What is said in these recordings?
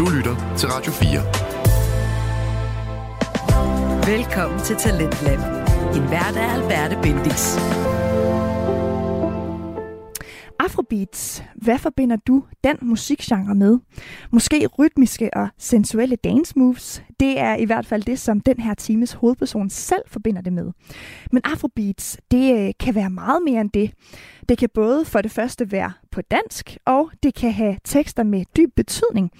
Du lytter til Radio 4. Velkommen til Talentlab. En hverdag af Alberte Bendix. Afrobeats. Hvad forbinder du den musikgenre med? Måske rytmiske og sensuelle dance moves. Det er i hvert fald det, som den her times hovedperson selv forbinder det med. Men Afrobeats, det øh, kan være meget mere end det. Det kan både for det første være på dansk, og det kan have tekster med dyb betydning.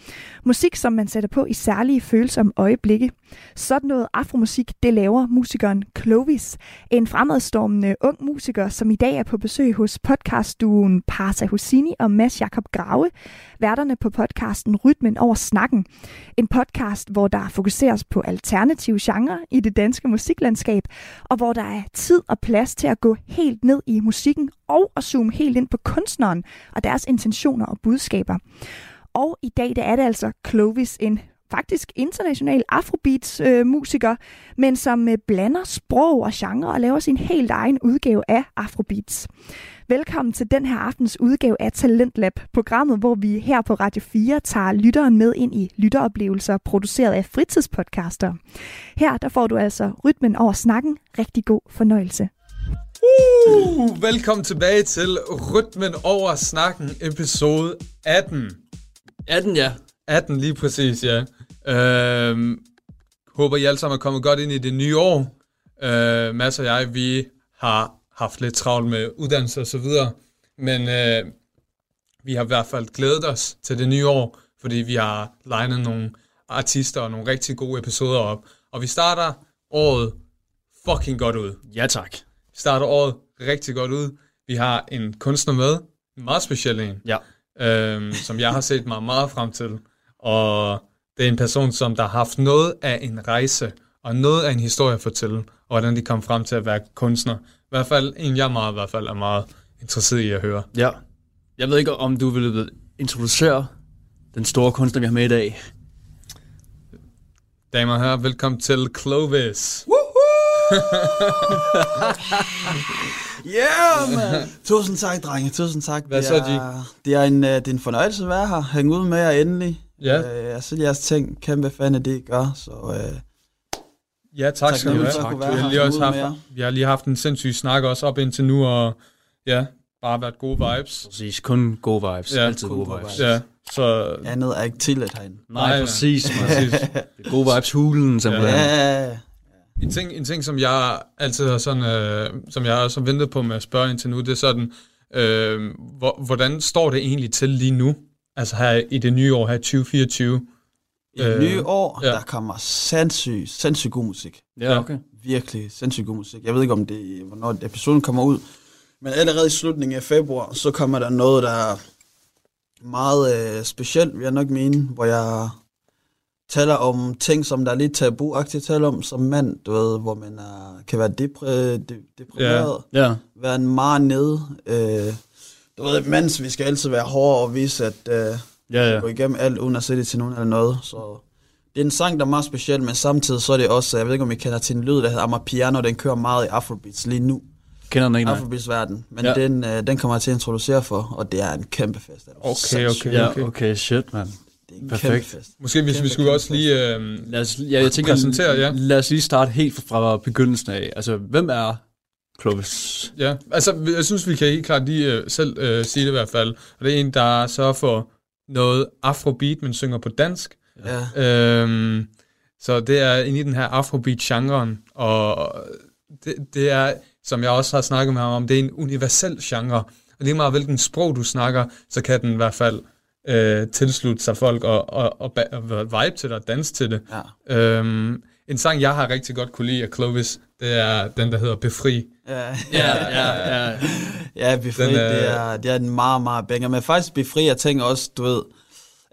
Musik, som man sætter på i særlige følsomme øjeblikke. Sådan noget afromusik, det laver musikeren Clovis, en fremadstormende ung musiker, som i dag er på besøg hos podcastduen Parsa Husini og Mads Jakob Grave, værterne på podcasten Rytmen over snakken. En podcast, hvor der fokuseres på alternative genrer i det danske musiklandskab, og hvor der er tid og plads til at gå helt ned i musikken og at zoome helt ind på kunstneren og deres intentioner og budskaber. Og i dag der er det altså Clovis, en faktisk international afrobeats-musiker, øh, men som øh, blander sprog og genre og laver sin helt egen udgave af afrobeats. Velkommen til den her aftens udgave af Talentlab, programmet, hvor vi her på Radio 4 tager lytteren med ind i lytteoplevelser produceret af fritidspodcaster. Her der får du altså rytmen over snakken. Rigtig god fornøjelse. Uh, velkommen tilbage til Rytmen over snakken, episode 18. 18, ja. 18, lige præcis, ja. Uh, håber, I alle sammen er kommet godt ind i det nye år. Uh, Mads og jeg, vi har haft lidt travlt med uddannelse og så videre, men uh, vi har i hvert fald glædet os til det nye år, fordi vi har legnet nogle artister og nogle rigtig gode episoder op. Og vi starter året fucking godt ud. Ja, tak starter året rigtig godt ud. Vi har en kunstner med, en meget speciel en, ja. øhm, som jeg har set mig meget frem til. Og det er en person, som der har haft noget af en rejse, og noget af en historie at fortælle, og hvordan de kom frem til at være kunstner. I hvert fald en, jeg meget, i hvert fald er meget interesseret i at høre. Ja. Jeg ved ikke, om du vil introducere den store kunstner, vi har med i dag. Damer og herrer, velkommen til Clovis. Woo! yeah, man. Tusind tak, drenge. Tusind tak. Hvad så, G? Det er, en, uh, det er en fornøjelse at være her. Hænge ud med jer endelig. Ja. Uh, jeg synes, jeres ting, kæmpe fan af det, I gør. Så, uh, ja, tak, tak skal du have. Vi har, lige også haft, vi har lige haft en sindssyg snak også op indtil nu, og ja, bare været gode vibes. Præcis, kun gode vibes. Ja. Altid gode, gode vibes. Ja. Så... Andet er ikke tilladt herinde. Nej, Nej præcis. præcis. gode vibes hulen, simpelthen. Ja, ja, en ting, en ting, som jeg altid har sådan, øh, som jeg har så ventet på med at spørge indtil nu, det er sådan, øh, hvor, hvordan står det egentlig til lige nu? Altså her i det nye år, her 2024? I det øh, nye år, ja. der kommer sindssygt, sindssygt god musik. Ja, okay. Virkelig sindssygt god musik. Jeg ved ikke, om det hvornår episoden kommer ud, men allerede i slutningen af februar, så kommer der noget, der er meget øh, specielt, vil jeg nok mene, hvor jeg taler om ting, som der er lidt tabuagtigt at tale om som mand, du ved, hvor man er, kan være depre, de, deprimeret, ja. Ja. være en meget nede. Øh, du ved, mens vi skal altid være hårde og vise, at øh, ja, ja. gå igennem alt, uden at sætte det til nogen eller noget. Så det er en sang, der er meget speciel, men samtidig så er det også, jeg ved ikke, om I kender til en lyd, der hedder Amapiano, den kører meget i Afrobeats lige nu. Kender den ikke? Afrobeats verden. Men ja. den, øh, den kommer jeg til at introducere for, og det er en kæmpe fest. Okay, okay, okay. Ja, okay, shit, man. Det er Perfekt. fest. Måske hvis kæmpe, vi skulle også lige øh, lad os, ja, jeg tænker, præsentere, ja. Lad os lige starte helt fra begyndelsen af. Altså, hvem er Clovis? Ja, altså, jeg synes, vi kan helt klart lige uh, selv uh, sige det i hvert fald. Og det er en, der sørger for noget afrobeat, men synger på dansk. Ja. Øhm, så det er inde i den her afrobeat-genren, og det, det er, som jeg også har snakket med ham om, det er en universel genre. Og lige meget hvilken sprog du snakker, så kan den i hvert fald øh, tilslutte sig folk og, og, og, og vibe til det og danse til det. Ja. Øhm, en sang, jeg har rigtig godt kunne lide af Clovis, det er den, der hedder Befri. Ja, ja, ja. ja. ja Befri, den, øh, det, er, det er en meget, meget banger. Men faktisk Befri, jeg tænker også, du ved,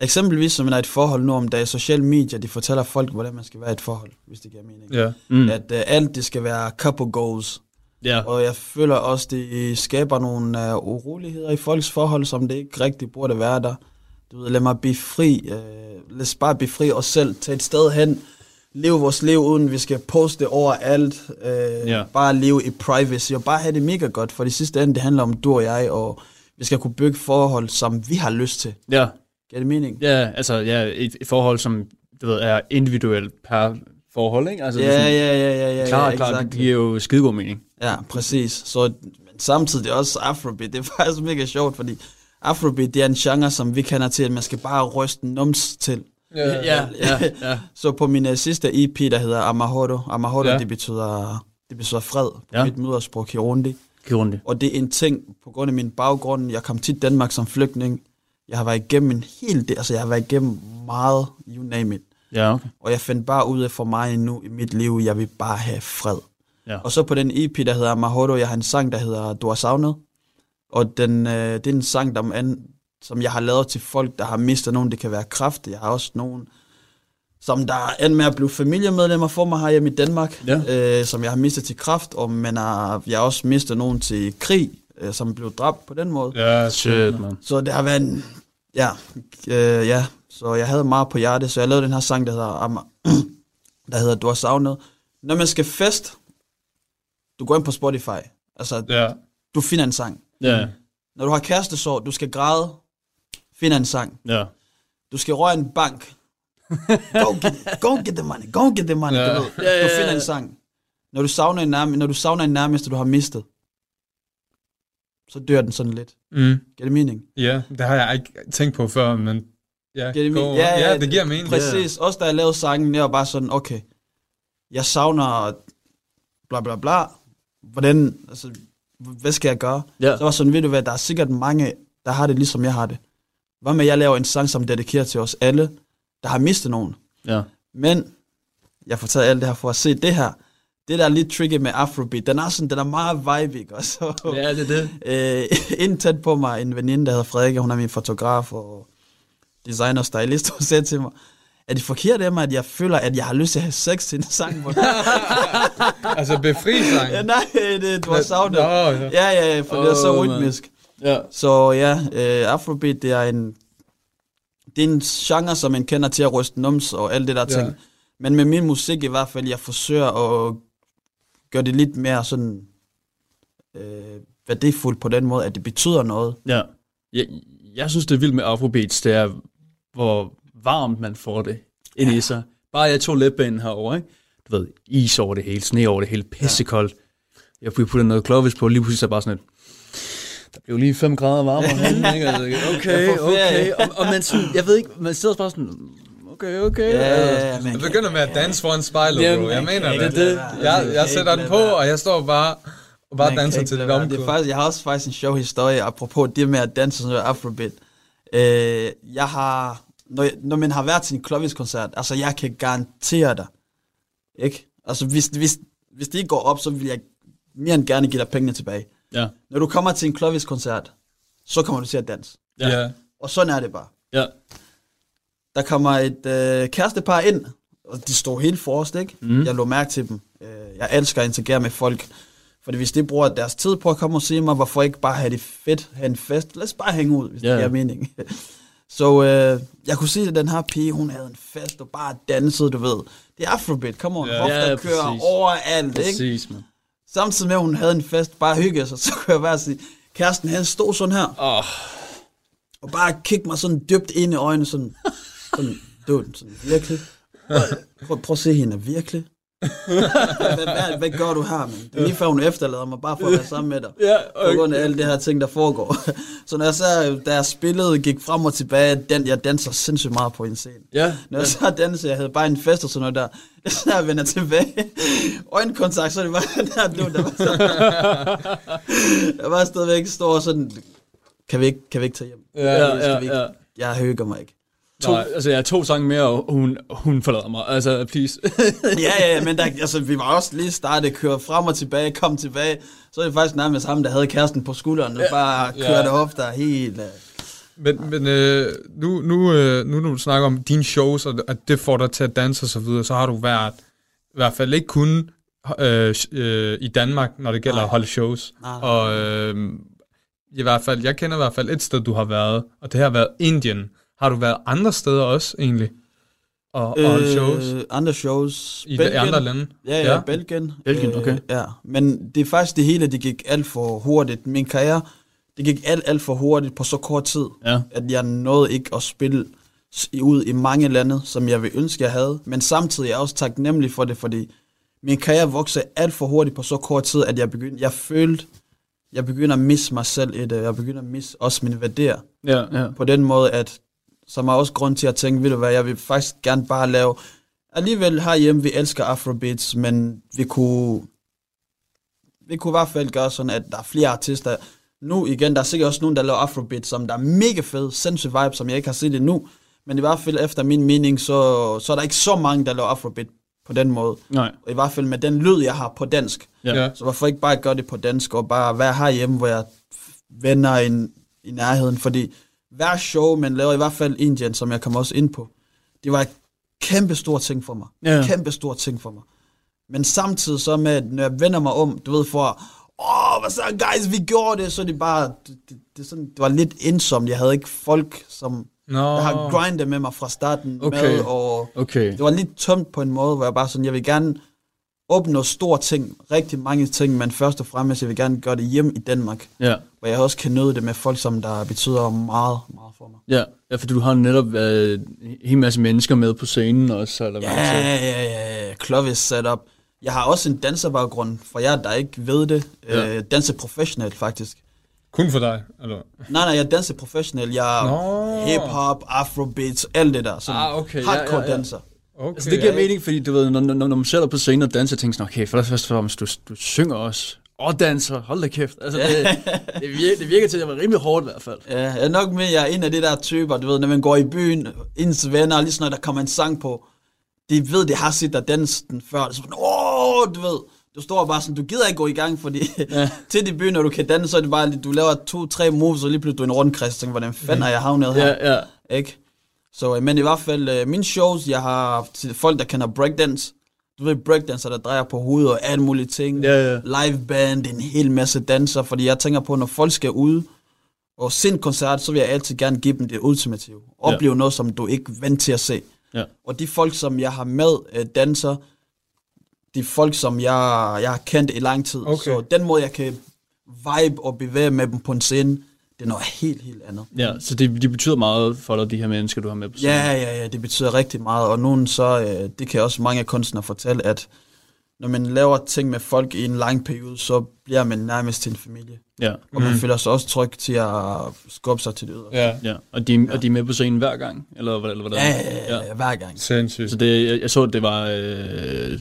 eksempelvis som man er et forhold nu om dagen, sociale medier, de fortæller folk, hvordan man skal være i et forhold, hvis det giver mening. Ja. Mm. At uh, alt, det skal være couple goals. Ja. Og jeg føler også, det skaber nogle uh, uroligheder i folks forhold, som det ikke rigtig burde være der du ved, lad mig blive fri, øh, lad os bare blive fri os selv, tage et sted hen, leve vores liv, uden vi skal poste over alt, øh, ja. bare leve i privacy, og bare have det mega godt, for det sidste ende, det handler om du og jeg, og vi skal kunne bygge forhold, som vi har lyst til. Ja. Giver det mening? Ja, altså ja, et, et forhold, som du ved, er individuelt per forhold, ikke? Altså, Ja, sådan, ja, ja, ja, ja, klart, ja, klart, det giver jo skidegod mening. Ja, præcis. Så, men samtidig også Afrobeat, det er faktisk mega sjovt, fordi Afrobeat, det er en genre, som vi kender til, at man skal bare ryste nums til. Ja, ja, ja. Så på min uh, sidste EP, der hedder Amahoro, Amahoro, Ja. det, betyder, det betyder fred på Ja. mit modersprog, Kirundi. Kirundi. Og det er en ting, på grund af min baggrund, jeg kom til Danmark som flygtning, jeg har været igennem en hel del, altså jeg har været igennem meget, you name it. Ja, okay. Og jeg fandt bare ud af for mig nu i mit liv, jeg vil bare have fred. Ja. Og så på den EP, der hedder Mahoro, jeg har en sang, der hedder Du har savnet. Og den, øh, det er en sang, der an, som jeg har lavet til folk, der har mistet nogen. Det kan være kraft. Jeg har også nogen, som der er med at blive familiemedlemmer for mig her hjemme i Danmark, Ja. øh, som jeg har mistet til kraft. Og men er, jeg har også mistet nogen til krig, øh, som blev dræbt på den måde. Ja, Shit, man. Så det har været en, ja, øh, ja, så jeg havde meget på hjertet, så jeg lavede den her sang, der hedder, der hedder Du har savnet. Når man skal fest, du går ind på Spotify, altså Ja. du finder en sang. Ja, Når du har kærestesorg, du skal græde, finder en sang. ja. Du skal røre en bank. Go get, go get the money, go get the money, Ja. du ved. Ja, ja, Du finder en sang. Når du savner en, nærmeste, når du savner en nærmeste, du har mistet, så dør den sådan lidt. Mm. Giver det mening? Ja, det har jeg ikke tænkt på før, men ja, Giver det go- mening? ja, ja, det giver mening. Præcis. Også da jeg lavede sangen, jeg var bare sådan, okay, jeg savner bla bla bla. Hvordan, altså, hvad skal jeg gøre? Ja. Så var sådan, ved du hvad, der er sikkert mange, der har det ligesom jeg har det. Hvad med, jeg laver en sang, som dedikerer til os alle, der har mistet nogen. Ja. Men, jeg får taget alt det her for at se det her. Det der er lidt tricky med Afrobeat, den er sådan, den er meget vibe, ikke? Og så, Ja, det er det. øh, inden tæt på mig, en veninde, der hedder Frederikke, hun er min fotograf og designer stylist, hun sagde til mig, er det forkert af mig, at jeg føler, at jeg har lyst til at have sex til en sang? Hvor Altså befri-sang. ja, nej, det, du har savnet. Nå, ja. Ja, ja, for det er så rytmisk. Ja. Så ja, øh, Afrobeat, det er en det er en genre, som man kender til at ryste nums og alt det der Ja. ting. Men med min musik i hvert fald, jeg forsøger at gøre det lidt mere sådan øh, værdifuldt på den måde, at det betyder noget. Ja. Jeg, jeg synes, det er vildt med Afrobeats, det er, hvor varmt man får det ind i sig. Bare jeg tog letbanen herover, ikke? Du ved, is over det hele, sne over det hele, pissekoldt. Jeg fik puttet noget klovis på, lige pludselig så bare sådan et, der blev lige 5 grader varmere herinde, ikke? Altså, Jeg okay, okay. Og, og man, sådan, jeg ved ikke, man sidder bare sådan, okay, okay. Ja, ja, ja, man Jeg begynder med at danse foran spejlet, Jamen, bro. Jeg mener det er det. det. Jeg, jeg sætter den på, og jeg står bare og bare Man danser til det er omkring. faktisk, jeg har også faktisk en sjov historie, apropos det med at danse sådan noget afrobeat. Øh, jeg har, når, når man har været til en Clovis-koncert, altså jeg kan garantere dig, ikke? Altså hvis, hvis, hvis det ikke går op, så vil jeg mere end gerne give dig pengene tilbage. Ja, Når du kommer til en Clovis-koncert, så kommer du til at danse. ja, Ja. Og sådan er det bare. ja. Der kommer et øh, kærestepar ind, og de står helt forrest, ikke? Mm. Jeg lå mærke til dem. Øh, jeg elsker at interagere med folk. Fordi hvis de bruger deres tid på at komme og se mig, hvorfor ikke bare have det fedt, have en fest? Lad os bare hænge ud, hvis yeah. det giver mening. Så øh, jeg kunne se, at den her pige, hun havde en fest og bare dansede, du ved. Det er Afrobeat, come on. Ja. Hofter Ja, kører præcis. overalt, ikke? Præcis, man. Samtidig med, at hun havde en fest, bare hygge sig, så kunne jeg bare sige, kæresten, han stod sådan her, Åh, og bare kigge mig sådan dybt ind i øjnene, sådan, sådan, dude, sådan virkelig. Prøv, prøv at se hende, virkelig. Hvad, hvad, hvad gør du her, man? Det er lige før hun efterlader mig, bare for at være sammen med dig. Ja, På grund af alle det her ting, der foregår. så når jeg så, da jeg spillede, gik frem og tilbage, den, jeg danser sindssygt meget på en scene. ja. Når jeg så danser, jeg havde bare en fest og sådan noget der. Så jeg vender tilbage. Øjenkontakt, så det den her dude, der var så... jeg var stadigvæk står og sådan... Kan vi ikke, kan vi ikke tage hjem? Ja, ja, ikke? ja. Jeg hygger mig ikke. To, Nej. altså, jeg har to sange mere, og hun, hun forlader mig. Altså, please. ja, ja, ja, men der, altså, vi var også lige startet, køre frem og tilbage, kom tilbage. Så er det faktisk nærmest ham, der havde kæresten på skulderen, og bare Ja. kørte op der helt... Uh, Men, men øh, nu, nu, øh, nu når du snakker om dine shows, og at det får dig til at danse og så videre, så har du været, i hvert fald ikke kun øh, øh, i Danmark, når det gælder Nej. at holde shows. Nej. Og øh, i hvert fald, jeg kender i hvert fald et sted, du har været, og det har været Indien. Har du været andre steder også, egentlig? Og, og holde shows? Øh, andre shows. I, I andre lande? Ja, ja, ja. Belgien. Belgien, okay. ja, men det er faktisk det hele, det gik alt for hurtigt. Min karriere, det gik alt, alt for hurtigt på så kort tid, Ja. at jeg nåede ikke at spille ud i mange lande, som jeg ville ønske, jeg havde. Men samtidig er jeg også taknemmelig for det, fordi min karriere voksede alt for hurtigt på så kort tid, at jeg begyndte, jeg følte, jeg begynder at misse mig selv i det. Jeg begynder at misse også mine værdier. Ja, ja. På den måde, at som er også grund til at tænke, ved du hvad, jeg vil faktisk gerne bare lave, alligevel herhjemme, vi elsker Afrobeats, men vi kunne, vi kunne i hvert fald gøre sådan, at der er flere artister. Nu igen, der er sikkert også nogen, der laver Afrobeats, som der er mega fed, sindssygt vibe, som jeg ikke har set endnu. Men i hvert fald efter min mening, så, så er der ikke så mange, der laver Afrobeat på den måde. Nej. Og i hvert fald med den lyd, jeg har på dansk. Ja. Så hvorfor ikke bare gøre det på dansk, og bare være herhjemme, hvor jeg venner i, i nærheden. Fordi hver show, man laver, i hvert fald Indien, som jeg kommer også ind på, det var et kæmpe stor ting for mig. Ja. Kæmpe stor ting for mig. Men samtidig så med, når jeg vender mig om, du ved, for, åh, hvad så, guys, vi gjorde det, så det bare, det, det, det, sådan, det var lidt ensomt. Jeg havde ikke folk, som Nå. der har grindet med mig fra starten Okay. med, og Okay. det var lidt tomt på en måde, hvor jeg bare sådan, jeg vil gerne opnå store ting, rigtig mange ting, men først og fremmest, jeg vil gerne gøre det hjem i Danmark, Ja. hvor jeg også kan nøde det med folk, som der betyder meget, meget for mig. Ja, ja fordi du har netop øh, en hel masse mennesker med på scenen også, eller hvad Ja, man siger. ja, ja, ja, Clovis setup. Jeg har også en danserbaggrund, for jer, der ikke ved det. Ja. Ja. Øh, danser professionelt, faktisk. Kun for dig, eller? Nej, nej, jeg danser professionelt. Jeg er hip-hop, afrobeats, alt det der. Sådan Ah, okay, ja, hardcore ja, ja. danser. Okay. Altså, det giver mening, fordi du ved, når, når, når man selv er på scenen og danser, tænker sådan, okay, for det første, du, du synger også, og danser, hold da kæft. Altså, det, det, virker, det virker til at være rimelig hårdt i hvert fald. Ja, jeg er nok med, jeg er en af de der typer, du ved, når man går i byen, ens venner, lige sådan, når der kommer en sang på, de ved, de har set dig danse den før, så sådan, åh, du ved, du står bare sådan, du gider ikke gå i gang, fordi ja. til de byen, når du kan danse, så er det bare, du laver to-tre moves, og lige pludselig du er en rundkreds, tænker, hvordan fanden er jeg havnet her, Ja, ja. ikke? Så, øh, men i hvert fald, øh, mine shows, jeg har til folk, der kender breakdance, du ved, breakdancer, der drejer på hovedet og alle mulige ting, Ja, ja. live band, en hel masse danser, fordi jeg tænker på, når folk skal ud og se en koncert, så vil jeg altid gerne give dem det ultimative. Opleve noget, som du ikke vant til at se. Ja. Og de folk, som jeg har med øh, danser, de folk, som jeg, jeg har kendt i lang tid. Okay. Så den måde, jeg kan vibe og bevæge med dem på en scene, det er noget helt, helt andet. Ja, så det, det betyder meget for dig, de her mennesker, du har med på scenen. Ja, ja, ja, det betyder rigtig meget, og nogen så, øh, det kan også mange kunstnere fortælle, at når man laver ting med folk i en lang periode, så bliver man nærmest til en familie. Ja, Og man føler sig også tryg til at skubbe sig til det ydre. Ja, ja. Og, de, og de er med på scenen hver gang, eller, hvad- eller hvordan? Ja, ja, ja, ja, hver gang. sindssygt. Så det, jeg, jeg så, at det var øh,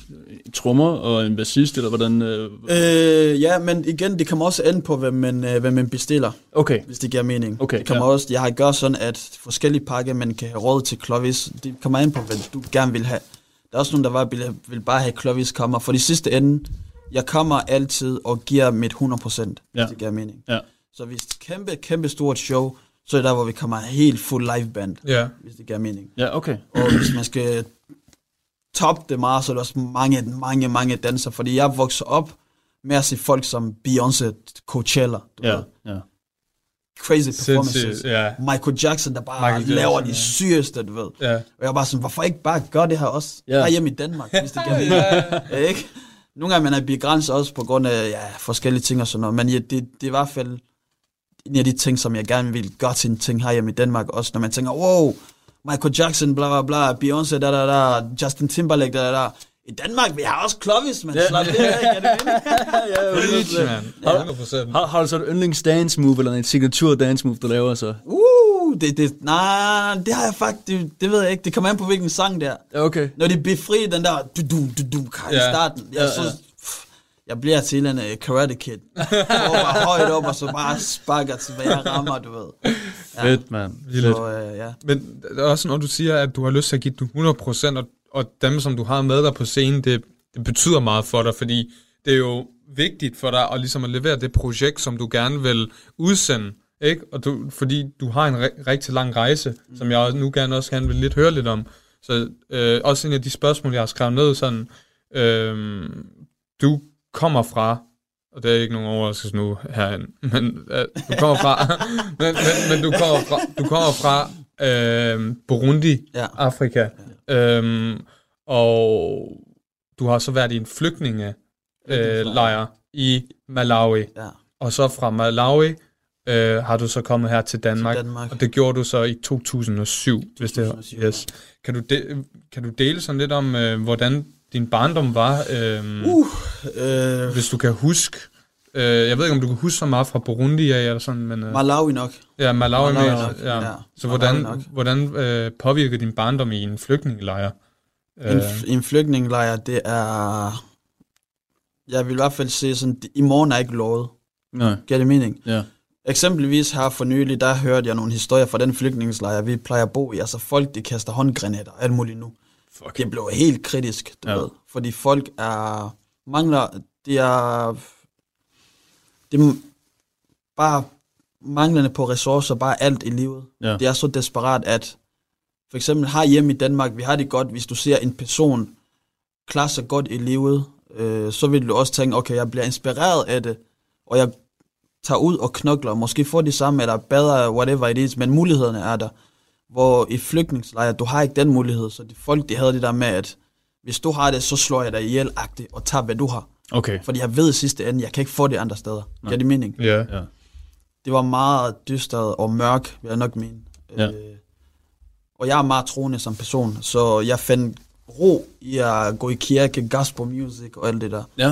trommer og en bassist, eller hvordan? Øh, Øh, ja, men igen, det kommer også an på, hvem man, øh, hvem man bestiller, okay, hvis det giver mening. Okay, det kommer ja. også, jeg har gjort sådan, at forskellige pakker, man kan have råd til Clovis, det kommer an på, hvad du gerne vil have. Der er også nogen, der bare vil, vil bare have Clovis kommer, for de sidste ende, jeg kommer altid og giver mit 100%, Ja. hvis det giver mening. ja. Så hvis det er kæmpe, kæmpe stort show, så er det der, hvor vi kommer helt fuld live band, Ja. hvis det giver mening. Ja, okay. Og hvis man skal toppe det meget, så er der også mange, mange, mange danser, fordi jeg vokser op med at se folk som Beyoncé, Coachella, du Ja, ved, ja. Crazy performances. Sindssygt, ja. Michael Jackson, der bare Michael Michael laver Jackson, de sygeste, du ved. Ja. Og jeg var bare sådan, hvorfor ikke bare gøre det her også? Ja. Ja. Herhjemme i Danmark, hvis det mening. ja. ikke? Nogle gange man er begrænset også på grund af ja, forskellige ting og sådan noget, men ja, det, det er i hvert fald en af de ting, som jeg gerne vil gøre til en ting herhjemme i Danmark, også når man tænker, wow, Michael Jackson, bla bla bla, Beyoncé, da da da, Justin Timberlake, da da da. I Danmark, vi har også Clovis, man. Ja. Slap det af, kan det mening? Preach, man. Ja. 100%. Har, har du så et yndlings dance move, eller en signature dance move, du laver så? Uh, det, det, nej, det har jeg faktisk, det, det ved jeg ikke. Det kommer an på, hvilken sang det er. Ja, okay. Når de befrier den der du du du du i Ja. starten, jeg, Ja, så, ja. pff, jeg bliver til en uh, karate kid. Jeg bare højt op, og så bare sparker til, hvad jeg rammer, du ved. Ja. Fedt, mand. Så, uh, ja. Men det er også når du siger, at du har lyst til at give den 100%, og, og dem, som du har med dig på scenen, det, det betyder meget for dig, fordi det er jo vigtigt for dig at, ligesom at levere det projekt, som du gerne vil udsende. Ikke? Og du, fordi du har en re- rigtig lang rejse, mm. som jeg også nu gerne også gerne vil lidt høre lidt om. Så øh, også en af de spørgsmål, jeg har skrevet ned, sådan, øh, du kommer fra, og det er ikke nogen overraskelse nu herinde, men øh, du kommer fra, men, men, men du kommer fra, du kommer fra øh, Burundi, Ja. Afrika, øhm, og du har så været i en flygtninge øh, lejr i Malawi, ja. og så fra Malawi øh, har du så kommet her til Danmark, Til Danmark. og det gjorde du så i 2007, hvis det 2007, er. Yes. Kan, du de, kan du dele sådan lidt om, øh, hvordan din barndom var, øh, Uh, øh, hvis du kan huske? Øh, jeg ved ikke, om du kan huske så meget fra Burundi af, eller sådan, men... Øh, Malawi nok. ja, Malawi, Malawi Malawi nok, ja. ja. Så Malawi hvordan, nok. hvordan øh, påvirker din barndom i en flygtningelejr? En, Øh, en flygtningelejr, det er... Jeg vil i hvert fald sige sådan, i morgen er ikke lovet. Nej, Giver det mening? ja. Eksempelvis her for nylig, der hørte jeg nogle historier fra den flygtningelejr, vi plejer at bo i. Altså folk, de kaster håndgranater og alt muligt nu. Fuck. Det blev helt kritisk, du Ja. ved. Fordi folk er... Mangler... Det er... Det bare manglende på ressourcer, bare alt i livet. Ja. Det er så desperat, at for eksempel her hjemme i Danmark, vi har det godt, hvis du ser en person klare sig godt i livet, øh, så vil du også tænke, okay, jeg bliver inspireret af det, og jeg tager ud og knokler, måske får det samme, eller bedre, whatever it is, men mulighederne er der. Hvor i flygtningslejre, du har ikke den mulighed, så de folk, de havde det der med, at hvis du har det, så slår jeg dig ihjel og tager, hvad du har. Okay. Fordi jeg ved i sidste ende, jeg kan ikke få det andre steder. Giver det mening? ja. Ja. det var meget dystert og mørk, vil jeg nok mene. Ja. Øh, og jeg er meget troende som person, så jeg fandt ro i at gå i kirke, gospel music og alt det der. Ja.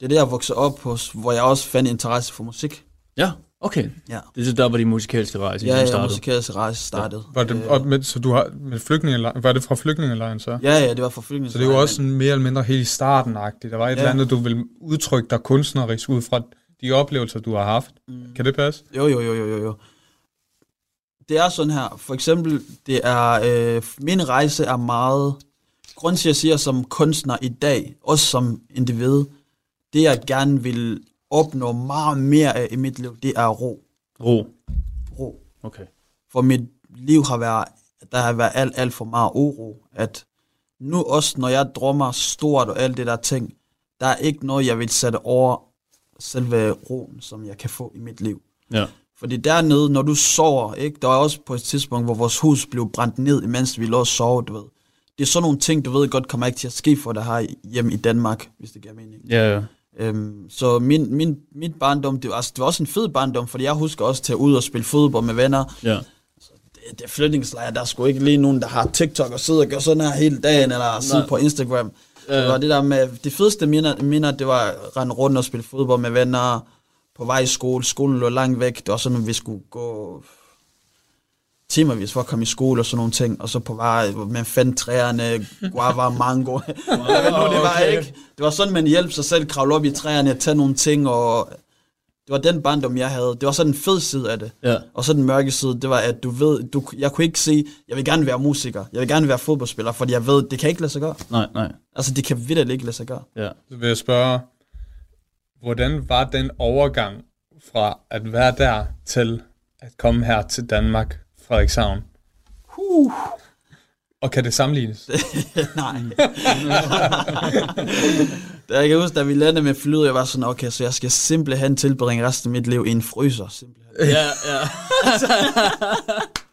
Det er det, jeg voksede op hos, hvor jeg også fandt interesse for musik. Ja, okay. Ja, Det er så der, hvor de musikalske rejse ja, ligesom ja startede. musikalsk rejse startede. Var det, og med, så du har med flygtningelejren, var det fra flygtningelejren så? Ja, ja, det var for Så flygtningelejre. det er jo også sådan mere eller mindre helt i starten -agtigt. Der var et Ja. eller andet, du vil udtrykke dig kunstnerisk ud fra de oplevelser, du har haft. Mm. Kan det passe? Jo, jo, jo, jo, jo, jo. Det er sådan her. For eksempel, det er, øh, min rejse er meget... Grunden til, at jeg siger som kunstner i dag, også som individ, det jeg gerne vil opnå meget mere af i mit liv, det er ro. Ro. ro. Okay. For mit liv har været, der har været alt, alt for meget uro. At nu også, når jeg drømmer stort og alt det der ting, der er ikke noget, jeg vil sætte over selve roen, som jeg kan få i mit liv. Ja. Fordi dernede, når du sover, ikke? der var også på et tidspunkt, hvor vores hus blev brændt ned, imens vi lå og sove, du ved. Det er sådan nogle ting, du ved godt, kommer ikke til at ske for dig her hjemme i Danmark, hvis det giver mening. Ja, ja. Øhm, så min, min, mit barndom, det var, altså, det var også en fed barndom, fordi jeg husker også at ud og spille fodbold med venner. Ja. Det, det er flytningslejr, der er sgu ikke lige nogen, der har TikTok og sidder og gør sådan her hele dagen, eller sidder på Instagram. Ja. Det var det der med, det fedeste minder, minder det var at rende rundt og spille fodbold med venner, på vej i skole, skolen lå langt væk, det var sådan, at vi skulle gå timervis for at komme i skole og sådan nogle ting, og så på vej, man fandt træerne, guava, mango, Hvad nu det var okay. ikke. Det var sådan, man hjalp sig selv, kravle op i træerne, tage nogle ting, og det var den barndom, jeg havde. Det var sådan en fed side af det. Ja. Og så den mørke side, det var, at du ved, du, jeg kunne ikke sige, jeg vil gerne være musiker, jeg vil gerne være fodboldspiller, fordi jeg ved, det kan ikke lade sig gøre. Nej, nej. Altså, det kan vidderligt ikke lade sig gøre. Ja. Så vil jeg spørge, hvordan var den overgang fra at være der til at komme her til Danmark, Frederikshavn? Uh. Og kan det sammenlignes? Nej. da jeg kan huske, da vi landede med flyet, jeg var sådan, okay, så jeg skal simpelthen tilbringe resten af mit liv i en fryser. Simpelthen. Ja, ja.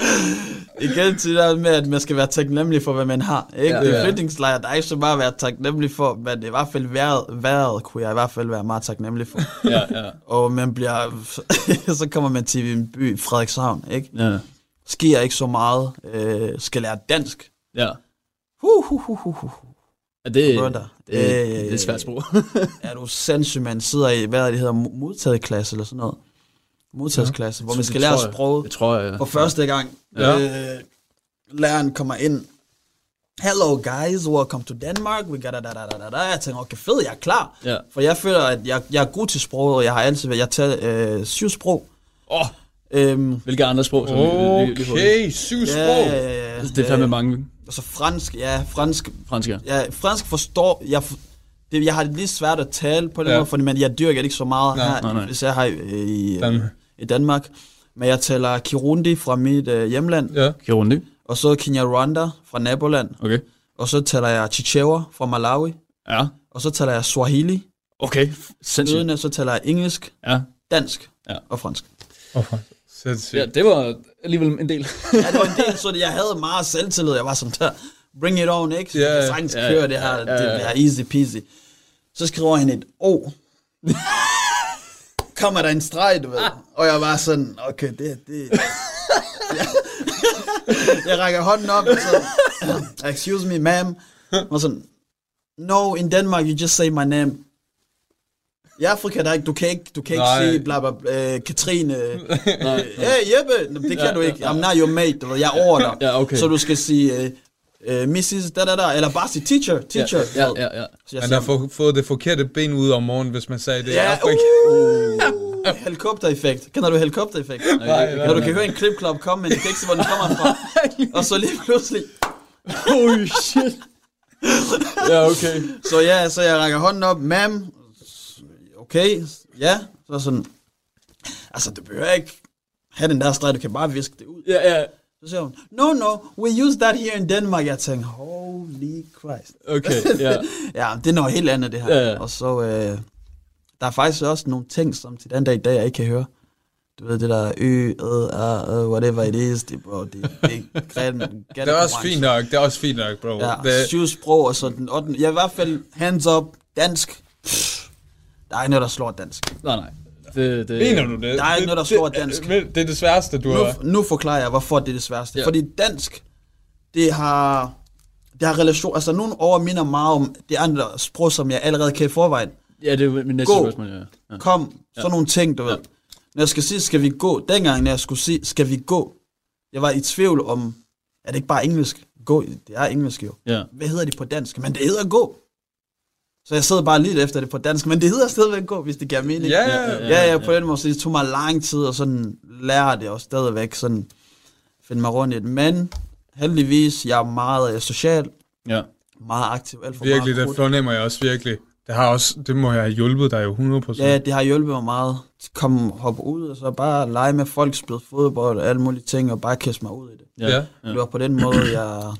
Igen til det med, at man skal være taknemmelig for, hvad man har. Ikke? Ja. Ja, det er Ja. flytningslejr, der er ikke så meget at være taknemmelig for, men i hvert fald vejret, vejret kunne jeg i hvert fald være meget taknemmelig for. Ja, ja. Og man bliver, så kommer man til en by, Frederikshavn, ikke? Ja. Sker ikke så meget, øh, skal lære dansk. Ja. Hu, hu, hu, hu, hu. ja det, det, det, Øh, det er svært sprog. Er du sindssyg, man sidder i, hvad er det, hedder, mo- modtageklasse eller sådan noget? Modtageklasse, hvor man skal lære jeg. sproget Det tror jeg, ja. for første gang. Ja. Øh, læreren kommer ind. Hello guys, welcome to Denmark. We got da, da, da, da, da. Jeg tænker, okay, fed, jeg er klar. Ja. For jeg føler, at jeg, jeg er god til sproget, og jeg har altid været, jeg tager øh, syv sprog. Åh, Øhm, hvilke andre sprog? som vi- vi- vi- vi? Okay, syv ja, sprog. ja, ja, ja. Det er fandme Øh, mange Og så fransk, ja, fransk. fransk, ja. Ja, fransk forstår, jeg, for- det, jeg har det lidt svært at tale på den Ja. måde, fordi men jeg dyrker det ikke så meget Nej, her, nej, nej. jeg har i, i, Danmark. I Danmark. Men jeg taler Kirundi fra mit øh, hjemland, Ja. Kirundi. og så Kinyarwanda fra naboland, Okay. og så taler jeg Chichewa fra Malawi, Ja. og så taler jeg Swahili, Okay. Sindssygt. Ydende, så taler jeg engelsk, Ja. dansk Ja. og fransk. Oh, sindssygt. ja, det var alligevel en del. Ja, det var en del, så det, jeg havde meget selvtillid. Jeg var sådan der, bring it on, ikke? Så yeah, jeg sagtens Ja, køre det her, ja, det ja. bliver easy peasy. Så skriver han et O. kommer der en streg, du ved. Og jeg var sådan, okay, det, det... jeg, jeg rækker hånden op, og så, excuse me, ma'am. Og sådan, no, in Denmark, you just say my name. I Afrika, der er ikke, du kan ikke, du kan ikke Nej. sige, bla bla, bla øh, Katrine, øh, hey Jeppe, det kan du ikke, I'm not your mate, du ved, jeg er over dig. Ja, okay. Så du skal sige, øh, øh, Mrs. da da da, eller bare sige teacher, teacher. Ja, ved. ja, ja. Så jeg Man har få, fået det forkerte ben ud om morgenen, hvis man sagde det Ja, Afrika. uh, helikoptereffekt. Kender du helikoptereffekt? Nej, nej, Når du nej. kan høre en klipklop komme, men du kan ikke se, hvor den kommer fra. Og så lige pludselig. Oh shit. ja, okay. Så ja, så jeg rækker hånden op. Ma'am. Okay, ja. Så sådan. Altså, du behøver ikke have den der streg, du kan bare viske det ud. Ja, ja. Så siger hun, no, no, we use that here in Denmark. Jeg tænkte, holy Christ. Okay, ja. Ja, det er noget helt andet, det her. Ja, ja. Og så, øh, der er faktisk også nogle ting, som til den dag i dag, jeg ikke kan høre. Du ved, det der ø, øh, øh, øh, whatever it is, det, bro, det, det er græn, Det er også fint nok, det er også fint nok, bro. Ja, det, syv sprog og sådan. Og den, ja, i hvert fald hands up, dansk. Pff, Der er ikke noget, der slår dansk. Nej, nej. Det, det, mener du det? Der er ikke noget, der slår det, dansk. Det, det er det sværeste, du Nu, har... nu forklarer jeg, hvorfor det er det sværeste. Ja. Ja. Fordi dansk, det har, det har relation, altså nogle over minder meget om det andre sprog, som jeg allerede kan i forvejen. Ja, det er min næste Gå. spørgsmål, ja. ja. Kom, sådan nogle ting, du ved. Ja. Når jeg skal sige, skal vi gå, dengang når jeg skulle sige, skal vi gå, jeg var i tvivl om, er det ikke bare engelsk? Gå, det er engelsk jo. Ja. Hvad hedder det på dansk? Men det hedder gå. Så jeg sidder bare lidt efter det på dansk, men det hedder stadigvæk gå, hvis det giver mening. Ja, Ja, ja, ja, ja, ja, på den måde, så det tog mig lang tid at sådan lære det, og stadigvæk sådan finde mig rundt i det. Men heldigvis, jeg er meget social, Ja. meget aktiv, alt for Virkelig, meget det fornemmer jeg også virkelig. Det, har også, det må jeg have hjulpet dig jo 100%. Ja, det har hjulpet mig meget. Kom, hoppe ud, og så bare lege med folk, spille fodbold og alle mulige ting, og bare kaste mig ud i det. Ja. Ja. ja. Det var på den måde, jeg,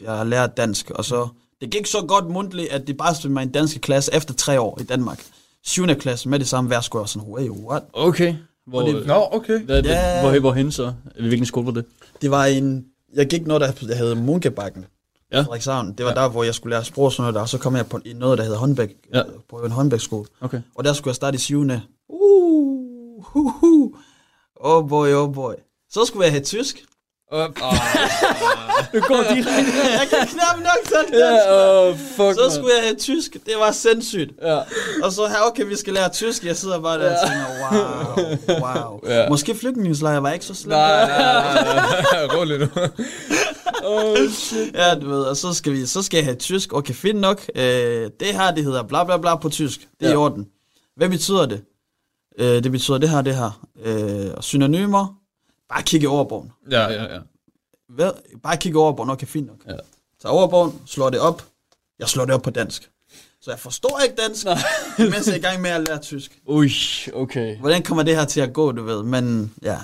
jeg har lært dansk. Og så, det gik så godt mundtligt, at det bare stod mig i en dansk klasse efter tre år i Danmark. 7. klasse med det samme skulle jeg sådan, wait, what? Okay. Hvor, Og det- Nå, okay. hvad, Ja. hvor, hvorhen så? Hvilken skole var det? Det var en, jeg gik noget, der hed Munkebakken. Ja. Frederikshavn. Det var ja. der, hvor jeg skulle lære sprog og sådan noget der, og så kom jeg på i noget, der hedder håndbæk, ja. på en håndbækskole. Okay. Og der skulle jeg starte i 7. Uh, uh, uh. Oh boy, oh boy. Så skulle jeg have tysk. Uh, uh, Du går direkte. jeg kan knap nok sådan ja, dansk. åh, fuck, Så skulle jeg have tysk. Det var sindssygt. Ja. Og så her, okay, vi skal lære tysk. Jeg sidder bare der og tænker, wow, wow. Ja. Ja. Måske flygtningeslejr var ikke så slemt. nej, nej, nej, nej, rolig nu. Oh, shit. Ja, du ved, og så skal, vi, så skal jeg have tysk. Okay, fint nok. Øh, det her, det hedder bla bla bla på tysk. Det er Ja. ja. i orden. Hvad betyder det? Øh, det betyder det her, det her. Øh, synonymer. Bare kigge i overbogen. Ja, Ja, ja. Hvad? Bare kigge i overbogen. Okay, fint nok. Ja. Så overbogen, slår det op. Jeg slår det op på dansk. Så jeg forstår ikke dansk, mens jeg er i gang med at lære tysk. Ui, okay. Hvordan kommer det her til at gå, du ved? Men ja,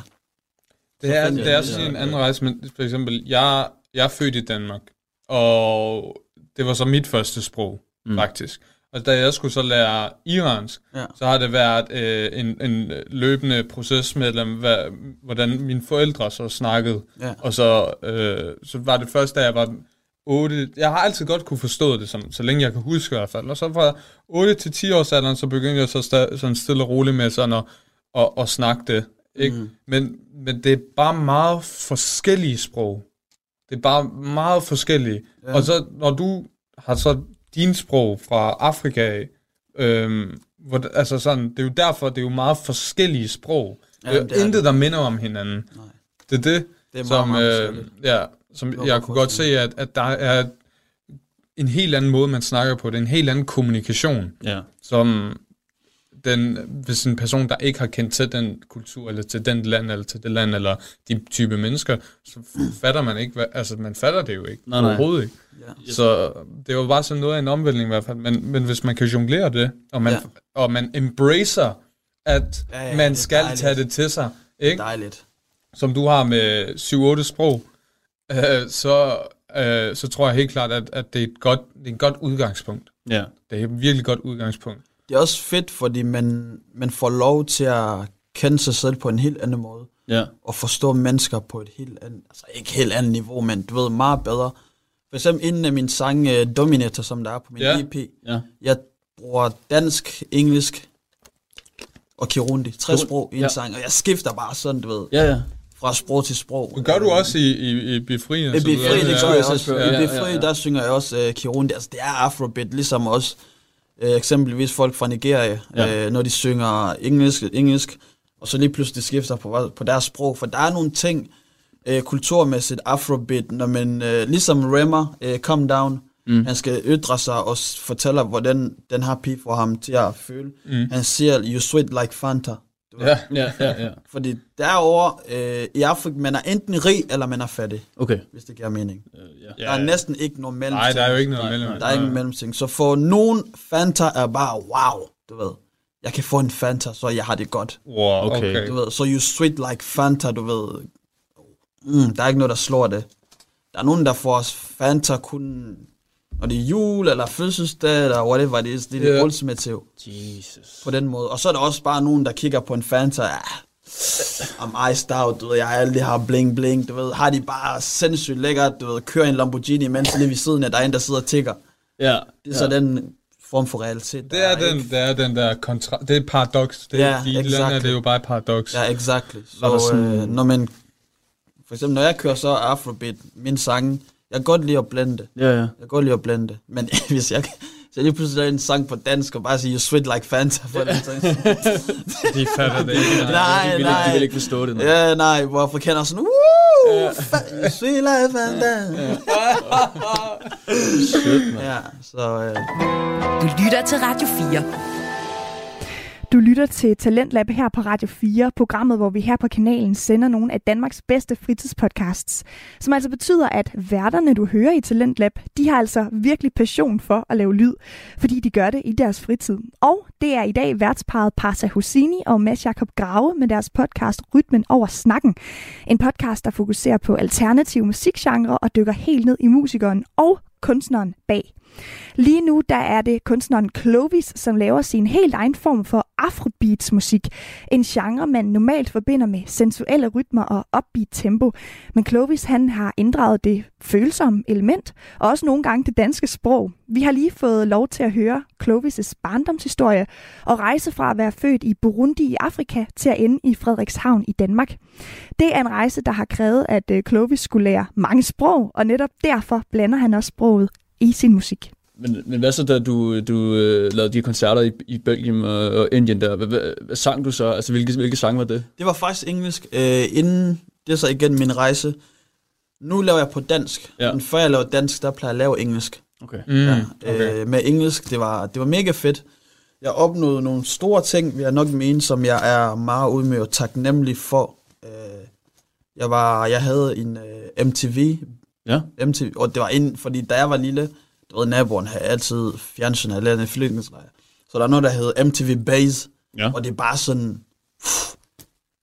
Det er, det er ja, en anden rejse, men for eksempel, jeg, jeg er født i Danmark, og det var så mit første sprog, mm. faktisk. Og da jeg skulle så lære iransk, Ja. så har det været øh, en, en løbende proces mellem, hvad, hvordan mine forældre så snakkede. Ja. Og så, øh, så var det først, da jeg var 8... Jeg har altid godt kunne forstå det, som, så længe jeg kan huske i hvert fald. Og så fra 8 til 10 års alderen, så begyndte jeg så sta- sådan stille og roligt med sådan at, at, at snakke det. Ikke? Mm. Men, men det er bare meget forskellige sprog. Det er bare meget forskellige. Ja. Og så når du har så din sprog fra Afrika af, øhm, hvor, altså sådan, det er jo derfor, det er jo meget forskellige sprog. Ja, det er intet, det. der minder om hinanden. Nej. Det er det, Det er meget, som, meget øh, forskelligt. ja, som var jeg kunne godt se, at, at der er en helt anden måde, man snakker på. Det er en helt anden kommunikation, Ja. som den, hvis en person, der ikke har kendt til den kultur, eller til den land, eller til det land, eller de type mennesker, så fatter man ikke, hvad, altså man fatter det jo ikke, Nej, nej. overhovedet ikke. Ja. Så det var bare sådan noget af en omvæltning i hvert fald, men, men hvis man kan jonglere det, og man, Ja. og man embracer, at Ja, ja, man det er skal dejligt. tage det til sig, ikke? Dejligt. som du har med 7-8 sprog, øh, så, øh, så tror jeg helt klart, at, at det, er et godt, det er et godt udgangspunkt. Ja. Det er et virkelig godt udgangspunkt. Det er også fedt, fordi man, man får lov til at kende sig selv på en helt anden måde. Ja. Og forstå mennesker på et helt andet, altså ikke helt andet niveau, men du ved, meget bedre. For eksempel inden af min sang uh, Dominator, som der er på min Ja. EP, Ja. jeg bruger dansk, engelsk, og Kirundi. Tre sprog i en ja. sang, og jeg skifter bare sådan, du ved, Ja, ja. fra sprog til sprog. Men gør du også i, i, i befriende? I? Befri, det gør jeg også. I Befri, der synger jeg også uh, Kirundi. Altså, det er afrobeat, ligesom også uh, eksempelvis folk fra Nigeria, Ja. uh, når de synger engelsk, engelsk, og så lige pludselig skifter på, på deres sprog. For der er nogle ting uh, kulturmæssigt afrobeat, når man, uh, ligesom Remmer, uh, Come Down, mm. han skal ytre sig og fortæller, hvordan den her pige får ham til at føle. Mm. Han siger, you sweet like Fanta. Ja. Ja, ja, ja. Fordi derovre øh, i Afrika, man er enten rig, eller man er fattig, Okay. hvis det giver mening. Ja. Der er næsten ikke nogen mellemting. Nej, der er jo ikke noget mellem. Der er ikke en mellemting. Så for nogen, Fanta er bare, wow, du ved. Jeg kan få en Fanta, så jeg har det godt. Wow, Okay. okay. Du ved, så you sweet like Fanta, du ved. Mm, der er ikke noget, der slår det. Der er nogen, der får Fanta kun, når det er jul, eller fødselsdag, eller whatever det er. Det er det Ja. ultimative Jesus. på den måde. Og så er der også bare nogen, der kigger på en Fanta, ja, I'm iced out, du ved, jeg har bling bling, du ved, har de bare sindssygt lækkert, du ved, kører en Lamborghini, mens lige ved siden af der er en, der sidder og tigger. Ja. Det er ja. så den form for realitet. der Det er, ikke? den, det er den der kontra... Det er et paradoks. Det er, ja, I exactly. landet, det er jo bare et paradoks. Ja, der Så sådan- øh, når man, for eksempel når jeg kører så afrobeat, min sang, jeg kan godt lide at blende det. Ja, ja. Jeg kan godt lide at blende det. Men hvis jeg, så lige pludselig laver en sang på dansk, og bare sige, you sweet like Fanta, for den sang. De fatter det ikke. nej, de, vil, nej. de vil ikke forstå det. nej. Ja, nej, hvor afrikanere er sådan, woo, fa- you sweet like Fanta. Shit, man. Ja, så øh, Du lytter til Radio 4. Du lytter til Talentlab her på Radio 4, programmet, hvor vi her på kanalen sender nogle af Danmarks bedste fritidspodcasts. Som altså betyder, at værterne, du hører i Talentlab, de har altså virkelig passion for at lave lyd, fordi de gør det i deres fritid. Og det er i dag værtsparet Parsa Hosini og Mads Jakob Grave med deres podcast Rytmen over snakken. En podcast, der fokuserer på alternative musikgenre og dykker helt ned i musikeren og kunstneren bag. Lige nu der er det kunstneren Clovis, som laver sin helt egen form for afrobeats musik. En genre, man normalt forbinder med sensuelle rytmer og upbeat tempo. Men Clovis han har inddraget det følsomme element, og også nogle gange det danske sprog. Vi har lige fået lov til at høre Clovis' barndomshistorie og rejse fra at være født i Burundi i Afrika til at ende i Frederikshavn i Danmark. Det er en rejse, der har krævet, at øh, Clovis skulle lære mange sprog, og netop derfor blander han også sproget i sin musik. Men, men hvad så, da du, du øh, lavede de koncerter i, i Belgien og, og Indien der? Hvad, hvad, hvad sang du så? Altså, hvilke, hvilke sang var det? det var faktisk engelsk. Øh, inden, det er så igen min rejse. Nu laver jeg på dansk, Ja. men før jeg lavede dansk, der plejer jeg at lave engelsk. Okay. Mm, Ja, okay. øh, med engelsk, det var, det var mega fedt. Jeg opnåede nogle store ting, vil jeg nok mene, som jeg er meget ude med og taknemmelig for. Øh, jeg, var, jeg havde en øh, MTV, Ja. MTV, og det var inden, fordi da jeg var lille, du ved, naboen havde altid fjernsyn eller en flytningslejr. Så der er noget, der hedder MTV Base, Ja. og det er bare sådan, pff,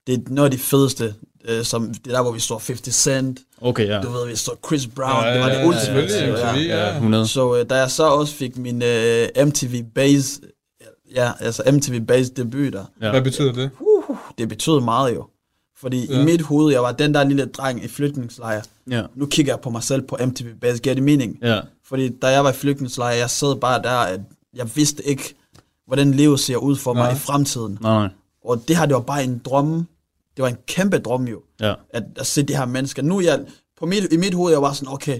det er noget af de fedeste, øh, som, det er der, hvor vi står 50 Cent, Okay, ja. du ved, vi står Chris Brown, Ja, det var ja, det ja, ultimative. ja. MTV, Ja, ja. 100. Så øh, da jeg så også fik min øh, MTV Base, ja, altså MTV Base debut der, Ja. Hvad betyder det? uh, det betød meget jo. Fordi ja. I mit hoved, jeg var den der lille dreng i flytningslejr. Ja. Nu kigger jeg på mig selv på MTV Base, giver det mening? Ja. Fordi da jeg var i flygtningslejr, jeg sad bare der, at jeg vidste ikke, hvordan livet ser ud for mig Nej. i fremtiden. Nej, nej. Og det her, det var bare en drøm. Det var en kæmpe drøm jo, Ja. at, at se de her mennesker. Nu jeg, på mit, i mit hoved, jeg var sådan, okay,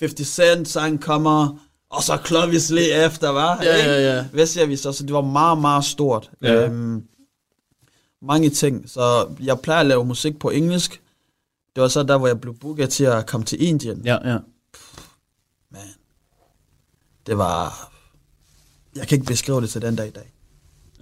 50 Cent sang kommer, og så Clovis lige efter, var. Ja, ja, ja. Hvad siger vi så? Så det var meget, meget stort. Ja. Øhm, mange ting. Så jeg plejer at lave musik på engelsk. Det var så der, hvor jeg blev booket til at komme til Indien. Ja, ja. Man, det var... Jeg kan ikke beskrive det til den dag i dag.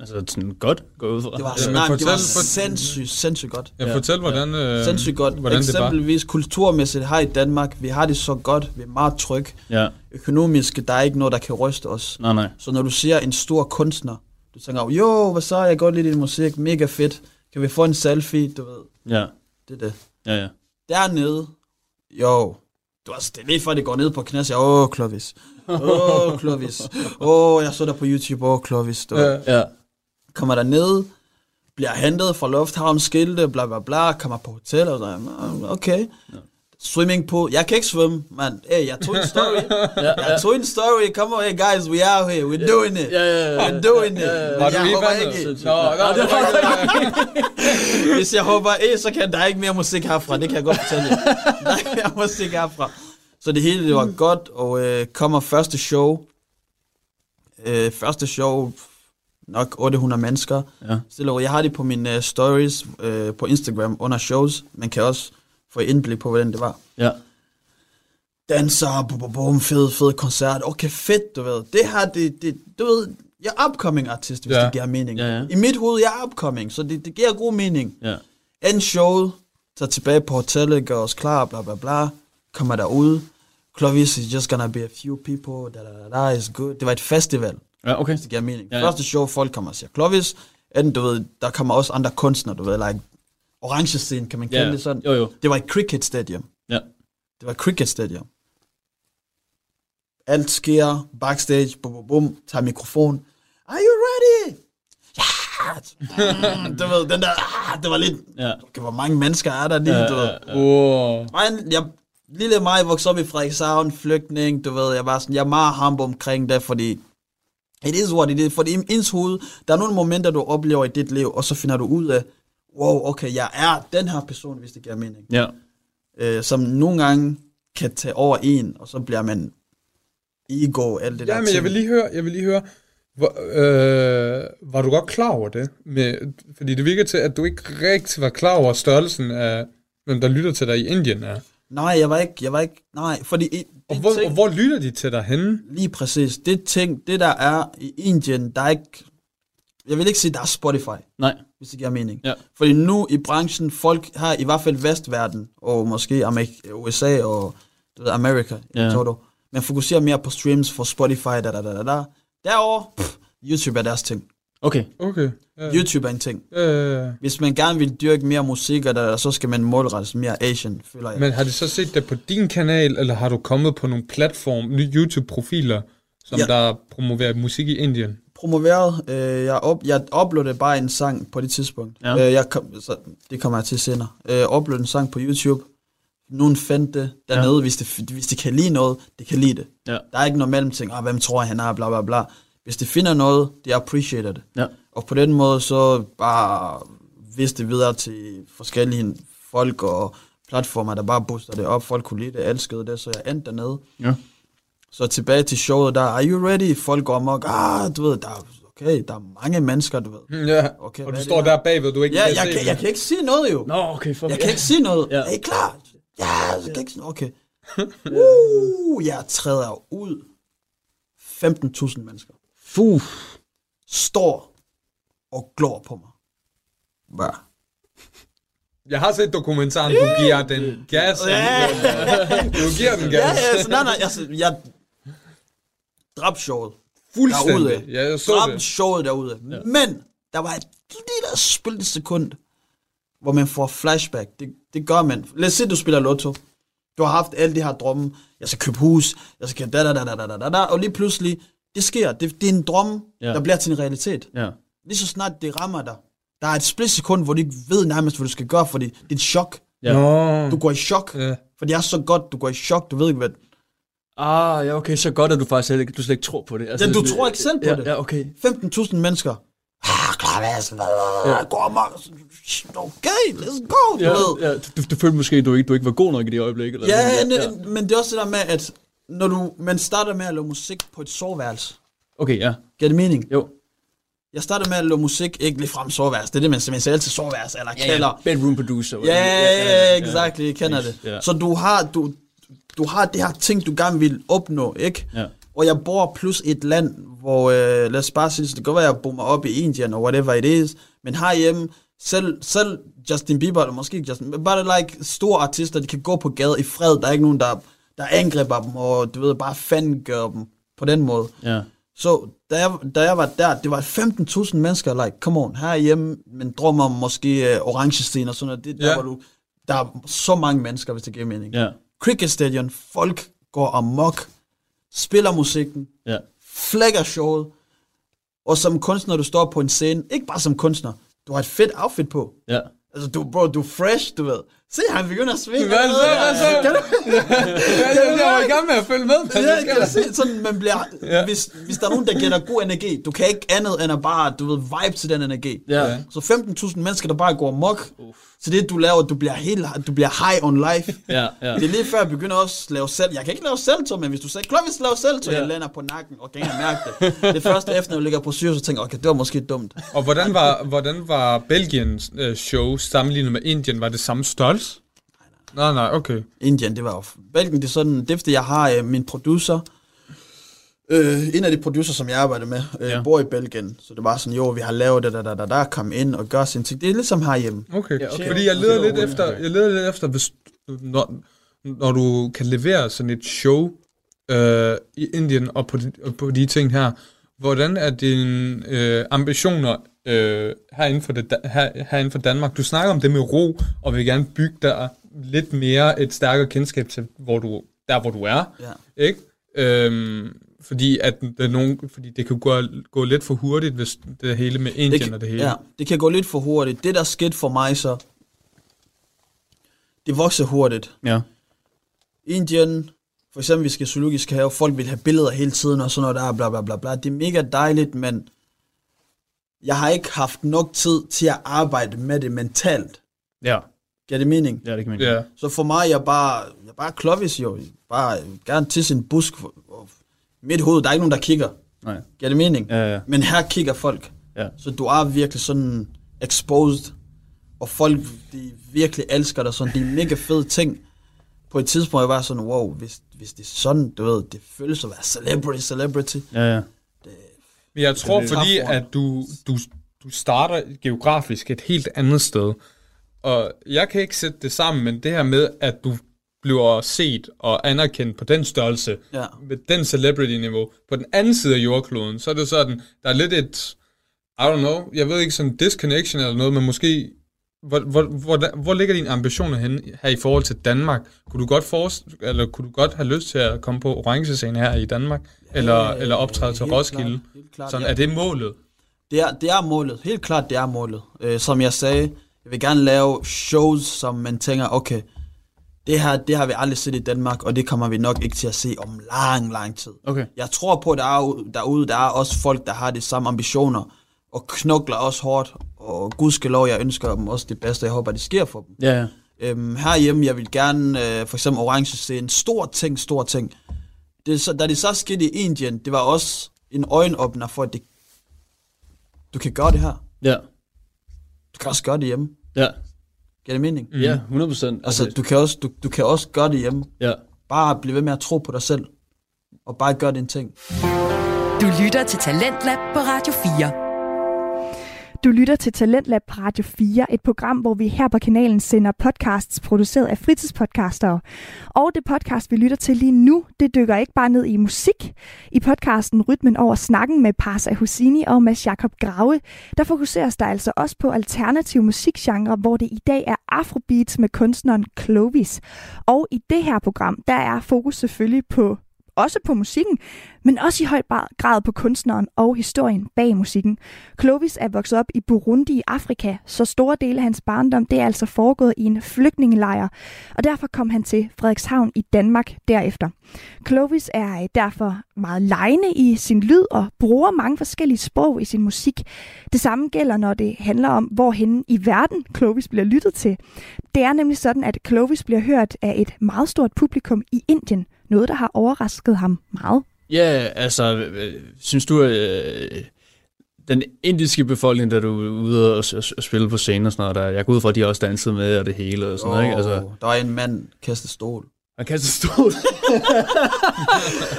Altså, sådan godt gå ud fra. Det var, Ja, ja, nej, det var fortæl- for- sindssygt, sindssygt godt. Ja, Ja. fortæl, hvordan, øh, Sindssygt godt. hvordan det var. Eksempelvis kulturmæssigt her i Danmark, vi har det så godt, vi er meget tryg. Ja. Økonomisk, der er ikke noget, der kan ryste os. Nej, nej. Så når du ser en stor kunstner, du tænker, jo, hvad så, jeg kan godt lide din musik, mega fedt. Kan vi få en selfie, du ved. Ja. Det er det. Ja, ja. Dernede, jo, du, altså, det er lige før, det går ned på knæ, og siger, åh, Clovis. Åh, Clovis. Åh, jeg så dig på YouTube, åh, Clovis. Du. Ja. Ja. Kommer der ned, bliver hentet fra lufthavn, skilte, bla bla bla, kommer på hotel, og så, "Nå, okay. swimmingpool. Jeg kan ikke svømme, men hey, jeg tog en story. Jeg tog en story. Come on, hey guys, we are here. We're doing it. Ja, ja, ja. We're doing it. ja. Men Var du jeg i håber vandet? Nå, var hvis jeg hopper af, så kan der ikke mere musik herfra. Det kan jeg godt fortælle jer. Der er ikke mere musik herfra. Så det hele det var godt, og øh, kommer første show. Øh, første show, nok 800 mennesker. Ja. Roligt. Jeg har det på mine uh, stories uh, på Instagram under shows. Man kan også få indblik på, hvordan det var. Ja. Danser, bum, bum, bum, fed, fed koncert. Okay, fedt, du ved. Det her, det, det du ved, jeg er upcoming artist, hvis Ja. det giver mening. Ja, ja. I mit hoved, jeg er upcoming, så det, det giver god mening. Ja. End show, tager tilbage på hotellet, gør os klar, bla bla bla, kommer derud. Clovis is just gonna be a few people, da da da da, is good. Det var et festival Ja, okay. det giver mening. Ja, Ja. Første show, folk kommer og siger Clovis, anden, du ved, der kommer også andre kunstnere, du ved, like orange scene, kan man kalde Ja. det sådan. Jo, jo. Det var et cricket stadium. Ja. Det var et cricket stadium. Alt sker, backstage, bum, bum, bum, tager mikrofon. Are you ready? Ja! Mm, du ved, den der, ah, det var lidt, Ja. okay, hvor mange mennesker er der lige, Ja, du ved. ja, ja. Wow. Men jeg, lille mig voksede op i Frederikshavn, flygtning, du ved, jeg var sådan, jeg er meget humble omkring det, fordi it is what it is, fordi i ens hoved, der er nogle momenter, du oplever i dit liv, og så finder du ud af, wow, okay, jeg er den her person, hvis det giver mening, Ja. øh, som nogle gange kan tage over en, og så bliver man ego, alt det der Ja, men ting. jeg vil lige høre, jeg vil lige høre, hvor, øh, var du godt klar over det? Med, fordi det virker til, at du ikke rigtig var klar over størrelsen af, hvem der lytter til dig i Indien er. Nej, jeg var ikke, jeg var ikke, nej, fordi Og hvor, ting, og hvor lytter de til dig henne? Lige præcis. Det ting, det der er i Indien, der er ikke... Jeg vil ikke sige, der er Spotify, Nej. hvis det giver mening. Ja. Fordi nu i branchen, folk har i hvert fald vestverden, og måske Amerik- USA og du ved, Amerika, Ja. ja. Todo. Man fokuserer mere på streams for Spotify, da, da, da, da, da. Derovre, pff, YouTube er deres ting. Okay. Okay. Ja. YouTube er en ting. Øh, Hvis man gerne vil dyrke mere musik, og der, så skal man målrettes mere Asian, føler jeg. men har de så set det på din kanal, eller har du kommet på nogle platform, nye YouTube-profiler, som Ja. der promoverer musik i Indien? Promoveret. Øh, jeg, op, jeg uploadede bare en sang på det tidspunkt. Ja. Øh, jeg kom, så, det kommer jeg til senere. Øh, uploadede en sang på YouTube. Nogen fandt det dernede, ja. hvis, det, hvis de kan lide noget, det kan lide det. Ja. Der er ikke noget mellemting, ah, hvem tror jeg, han er, bla bla bla. Hvis de finder noget, de appreciater det. Ja. Og på den måde, så bare viste det videre til forskellige folk og platformer, der bare booster det op. Folk kunne lide det, elskede det, så jeg endte dernede. Ja. Så tilbage til showet der, are you ready? Folk går amok, ah, du ved, der er, okay, der er mange mennesker, du ved. Ja, Okay, og du står der bagved, du ikke Ja, kan jeg, se kan, jeg kan ikke sige noget jo. Nå, okay. For... Jeg kan ikke sige noget. Ja. Er I klar? Ja, jeg kan ikke sige noget. Okay. Uh, jeg træder ud. 15.000 mennesker. Fuh. Står og glor på mig. Hvad? Jeg har set dokumentaren, du giver den gas. Du giver den gas. Ja, ja, så nej, nej, altså, jeg drabshowet. Fuldstændig. Ja, jeg så drabshowet det. derude. Ja. Men der var et lille spillet sekund, hvor man får flashback. Det, det gør man. Lad os se, du spiller lotto. Du har haft alle de her drømme. Jeg skal købe hus. Jeg skal da da da da da da da. Og lige pludselig, det sker. Det, det er en drøm, ja. der bliver til en realitet. Ja. Lige så snart det rammer dig. Der er et splitsekund, hvor du ikke ved nærmest, hvad du skal gøre, fordi det er et chok. Ja. Du går i chok. Ja. For det er så godt, du går i chok. Du ved ikke, hvad Ah, ja, okay. Så godt, at du faktisk slet ikke, du slet ikke tror på det. Altså, Ja, du tror ikke selv på ja, det. Ja, okay. 15.000 mennesker. Ah? Går amok. Okay, let's go, du Ja, ved. ja, du, du følte måske, at du ikke, du ikke var god nok i det øjeblik. Eller Ja, sådan. ja, men det er også det der med, at når du, man starter med at lave musik på et soveværelse. Okay, ja. Giver det mening? Jo. Jeg starter med at lave musik, ikke lige frem soveværelse. Det er det, man man siger altid soveværelse eller kælder. Bedroom producer. Ja, ja, ja, exakt, jeg kender det. Ja. Så du har, du, du har det her ting, du gerne vil opnå, ikke? Ja. Og jeg bor plus et land, hvor, øh, lad os bare sige, det kan være, at jeg bor mig op i Indien, og whatever it is, men herhjemme, selv, selv Justin Bieber, eller måske ikke Justin, bare like store artister, de kan gå på gaden i fred, der er ikke nogen, der, der angriber dem, og du ved, bare fangør dem på den måde. Ja. Så da jeg, da jeg var der, det var 15.000 mennesker, like, come on, herhjemme, men drømmer om måske uh, orange scene og sådan noget, det, der, Ja. hvor du, der er så mange mennesker, hvis det giver mening. Ja. Cricket Stadion, folk går amok, spiller musikken, Ja. flækker showet, og som kunstner, du står på en scene, ikke bare som kunstner, du har et fedt outfit på. Ja. Altså, du, bro, du er fresh, du ved. Se, han begynder at svinge. Hvad så? Hvad så? Kan du, Jeg, var i gang med at følge med. ja, kan du se, sådan, man bliver, Ja. hvis, hvis der er nogen, der giver dig god energi, du kan ikke andet end at bare, du ved, vibe til den energi. Ja. Så 15.000 mennesker, der bare går mok. Så det, du laver, du bliver helt, du bliver high on life. Ja, ja. Det er lige før, jeg begynder også at lave selv. Jeg kan ikke lave selvtog, men hvis du sagde, Klovis lave selvtog, Ja. jeg lander på nakken, og kan ikke mærke det. Det første efter, når jeg ligger på syge, så tænker jeg, okay, det var måske dumt. Og hvordan var, hvordan var Belgiens øh, show sammenlignet med Indien? Var det samme størrelse? Nej, nej, okay. Indien, det var jo... Belgien, det er sådan, det er fordi, jeg har øh, min producer, øh, en af de producer, som jeg arbejder med, øh, Ja. bor i Belgien. Så det var sådan, jo, vi har lavet det, der, der, der, der, kom ind og gør sin ting. Det er ligesom herhjemme. Okay. Ja, okay. Fordi jeg leder lidt efter, jeg leder lidt efter, hvis, når, når du kan levere sådan et show øh, i Indien og på, de, og på de ting her, hvordan er dine øh, ambitioner øh, herinde, for det, her, herinde for Danmark? Du snakker om det med ro, og vil gerne bygge der lidt mere et stærkere kendskab til, hvor du, der hvor du er. Ja. Ikke? Øhm, fordi, at er nogen, fordi det kan gå, gå lidt for hurtigt, hvis det hele med Indien det, og det hele. Ja, det kan gå lidt for hurtigt. Det, der skete for mig så, det vokser hurtigt. Ja. Indien, for eksempel, vi skal zoologisk have, folk vil have billeder hele tiden, og sådan noget der, bla bla bla bla. Det er mega dejligt, men jeg har ikke haft nok tid til at arbejde med det mentalt. Ja. Giver det mening? Ja, det kan man Ja. Så for mig, jeg er bare, jeg er bare klovis jo. Bare gerne til sin busk. Og Mit hoved, der er ikke nogen, der kigger. Nej. Giver det mening? Ja, ja. Men her kigger folk. Ja. Så du er virkelig sådan exposed. Og folk, de virkelig elsker dig. Sådan, det er mega fede ting. På et tidspunkt, jeg var sådan, wow, hvis, hvis det er sådan, du ved, det føles at være celebrity, celebrity. Ja, ja. Men jeg tror, Det fordi at du, du, du starter geografisk et helt andet sted, og jeg kan ikke sætte det sammen, men det her med, at du bliver set og anerkendt på den størrelse, Ja. med den celebrity-niveau, på den anden side af jordkloden, så er det sådan, der er lidt et, I don't know, jeg ved ikke, sådan disconnection eller noget, men måske, hvor, hvor, hvor, hvor ligger dine ambitioner henne her i forhold til Danmark? Kunne du godt forest, eller kunne du godt have lyst til at komme på orange scene her i Danmark, eller, eller optræde til Roskilde? Klart, klart, Sådan, ja. er det målet? Det er, det er målet. Helt klart, det er målet. Øh, som jeg sagde, jeg vil gerne lave shows, som man tænker, okay, det her, det har vi aldrig set i Danmark, og det kommer vi nok ikke til at se om lang, lang tid. Okay. Jeg tror på, at der er, derude, der er også folk, der har de samme ambitioner, og knokler også hårdt, og gudskelov, jeg ønsker dem også det bedste, jeg håber, det sker for dem. Ja, ja. Øhm, herhjemme, jeg vil gerne, øh, for eksempel orange se en stor ting, stor ting. Det, så, da det så skete i Indien, det var også en øjenåbner for, at det, du kan gøre det her. Ja. Du kan også gøre det hjemme. Ja. Giver det mening? Ja, 100 procent. Altså, du kan, også, du, du kan også gøre det hjemme. ja. Bare blive ved med at tro på dig selv. Og bare gøre din ting. Du lytter til Talentlab på Radio 4. Du lytter til Talentlab på Radio 4, et program, hvor vi her på kanalen sender podcasts produceret af fritidspodcastere. Og det podcast, vi lytter til lige nu, det dykker ikke bare ned i musik. I podcasten Rytmen over snakken med Parsa Husini og Mads Jakob Grave, der fokuseres der altså også på alternativ musikgenre, hvor det i dag er afrobeats med kunstneren Clovis. Og i det her program, der er fokus selvfølgelig på også på musikken, men også i høj grad på kunstneren og historien bag musikken. Clovis er vokset op i Burundi i Afrika, så store dele af hans barndom det er altså foregået i en flygtningelejr, og derfor kom han til Frederikshavn i Danmark derefter. Clovis er øh, derfor meget lejende i sin lyd og bruger mange forskellige sprog i sin musik. Det samme gælder, når det handler om, hvorhen i verden Clovis bliver lyttet til. Det er nemlig sådan, at Clovis bliver hørt af et meget stort publikum i Indien, noget der har overrasket ham meget. Ja, altså, øh, synes du, øh, den indiske befolkning, der du er ude og, spille på scenen og sådan noget, der, jeg går ud fra, at de også dansede med og det hele og sådan noget, ikke? Altså, der var en mand, kastet stol. han kan så stå.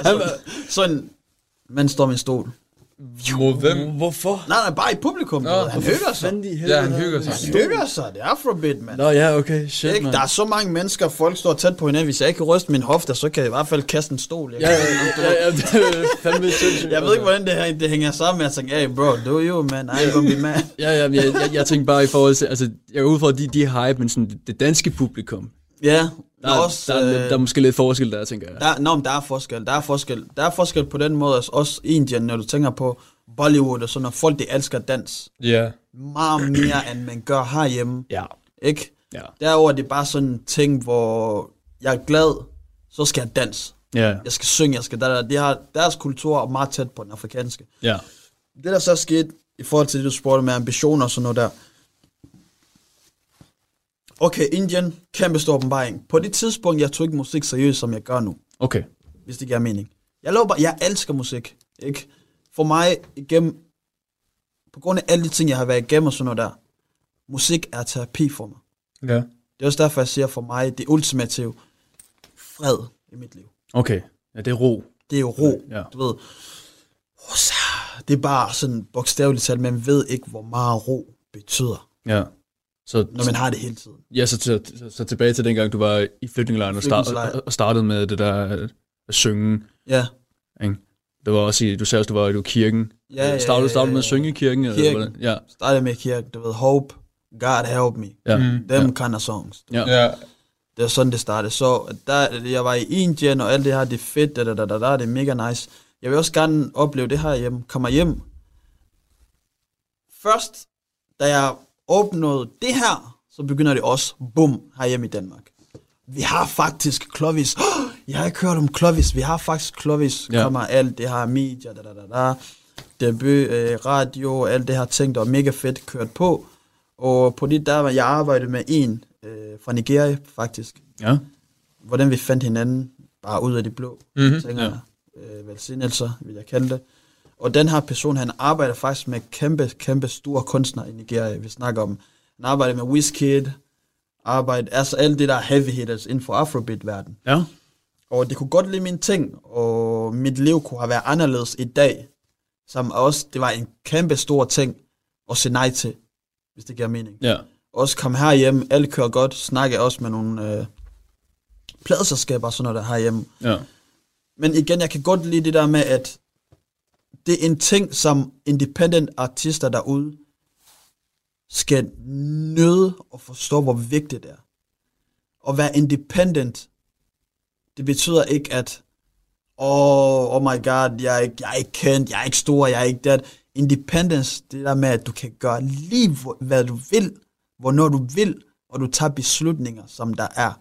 han, Så en mand står med en stol. Mod hvem? hvorfor? Nej, nej, bare i publikum. Nå, han hygger sig. Ja, han hygger sig. Han hygger sig. Det er afrobeat, mand. Nå ja, okay, shit, Ikke? man. Der er så mange mennesker, folk står tæt på hinanden. Hvis jeg ikke kan ryste min hofte, så kan jeg i hvert fald kaste en stol. Jeg, Ja, ja, ja, ja, det er fandme sindssygt. jeg ved ikke, hvordan det, her, det hænger sammen. Jeg tænker, hey bro, do you, man. I ain't gonna be mad. Ja, ja, jeg, jeg, jeg tænker bare i forhold til, altså, jeg er ude for, at de, de er hype, men sådan, det danske publikum, Ja, der, der, er også... der, er, øh, der er måske lidt forskel der, tænker jeg. Der, nå, men der er forskel. Der er forskel. Der er forskel på den måde, altså også Indien, når du tænker på Bollywood og sådan noget. Folk, de elsker dans. Ja. Meget mere, end man gør herhjemme. Ja. Ikke? Ja. Derover det er bare sådan en ting, hvor jeg er glad, så skal jeg danse. Ja. Jeg skal synge, jeg skal der, der. De har deres kultur er meget tæt på den afrikanske. Ja. Det der så er sket i forhold til det, du spurgte med ambitioner og sådan noget der. Okay, Indien, kæmpe stor åbenbaring. På det tidspunkt, jeg tog ikke musik seriøst, som jeg gør nu, Okay. hvis det giver mening. Jeg lover bare, jeg elsker musik. Ikke? For mig, igennem, på grund af alle de ting, jeg har været igennem og sådan noget der, musik er terapi for mig. Ja. Det er også derfor, jeg siger for mig, det ultimative fred i mit liv. Okay. Ja, det er ro. Det er jo ro, Ja. du ved. Det er bare sådan bogstaveligt talt, man ved ikke, hvor meget ro betyder, Ja. Så, når man har det hele tiden. ja, så, så, så, så tilbage til dengang, du var i flygtningelejren og, start, og startede med det der at synge. Ja, Ikke? Det var også i, du sagde også, du var i var kirken. Ja, ja, startede, ja, startede med at ja. synge i kirken? Eller Kirken. hvordan? Ja. startede med kirke, du ved, Hope, God help me, Ja. Mm. them kind of songs. Ja. Ja. Det er sådan, det startede. Så der, jeg var i Indien, og alt det her, det er fedt, da, da, da, da, da, det er mega nice. Jeg vil også gerne opleve det her hjemme. Kommer hjem. Først, da jeg opnåede det her, så begynder det også, bum, herhjemme i Danmark. Vi har faktisk Clovis. Oh, jeg har ikke hørt om Clovis. Vi har faktisk Clovis. Ja. Kommer alt det her media, da, da, da, da. Debut, øh, radio, alt det her ting, der var mega fedt kørt på. Og på det der, jeg arbejdede med en øh, fra Nigeria, faktisk Ja. hvordan vi fandt hinanden, bare ud af det blå, Mhm. mm-hmm. tænker Ja. Øh, velsignelser, vil jeg kalde det. Og den her person, han arbejder faktisk med kæmpe, kæmpe store kunstnere i Nigeria, vi snakker om. Han arbejder med Wizkid, arbejder, altså alt det der heavy hitters inden for afrobeat-verden. Ja. Og det kunne godt lide mine ting, og mit liv kunne have været anderledes i dag, som også, det var en kæmpe stor ting at se nej til, hvis det giver mening Ja. også kom herhjemme, alle kører godt, snakke også med nogle øh, pladselskaber og sådan noget der herhjemme. Ja. Men igen, jeg kan godt lide det der med, at det er en ting, som independent artister derude skal nøde og forstå, hvor vigtigt det er. At være independent, det betyder ikke, at oh, oh my god, jeg er, ikke, jeg er ikke kendt, jeg er ikke stor, jeg er ikke det. Independence, det der med, at du kan gøre lige, hvad du vil, hvornår du vil, og du tager beslutninger, som der er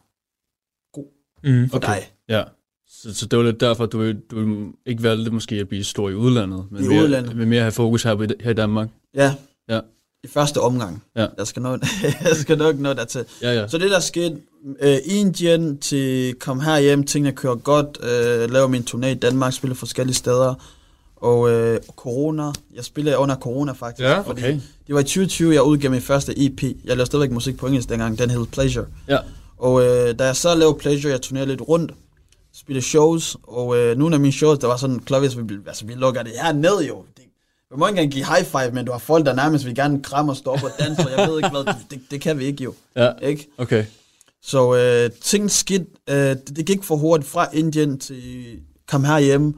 Mm. for okay. dig. Ja. Så, så det var lidt derfor, du, du ikke valgte måske at blive stor i udlandet, men I mere, udlandet. men mere have fokus her, på- her i Danmark. Ja, Ja. i første omgang. Ja. Jeg, skal nå, jeg skal nok nå dertil. Ja, ja. Så det der skete, øh, Indien til kom herhjem, tingene kører godt, øh, laver min turné i Danmark, spiller forskellige steder, og øh, corona, jeg spiller under corona faktisk, Ja, okay. det var i 2020, jeg udgav min første EP, jeg lavede stadigvæk musik på engelsk dengang, den hed Pleasure, Ja. og øh, da jeg så lavede Pleasure, jeg turnerede lidt rundt, spillede shows, og øh, nogle af mine shows, der var sådan, Clovis, vi, altså, vi lukker det her ned jo, det, vi må ikke engang give high five, men du har folk, der nærmest vil gerne kramme og stå op og danse, og jeg ved ikke hvad, det, det kan vi ikke jo, Ja. ikke? Okay. Så øh, ting skete, øh, det, det gik for hurtigt fra Indien til kom herhjemme.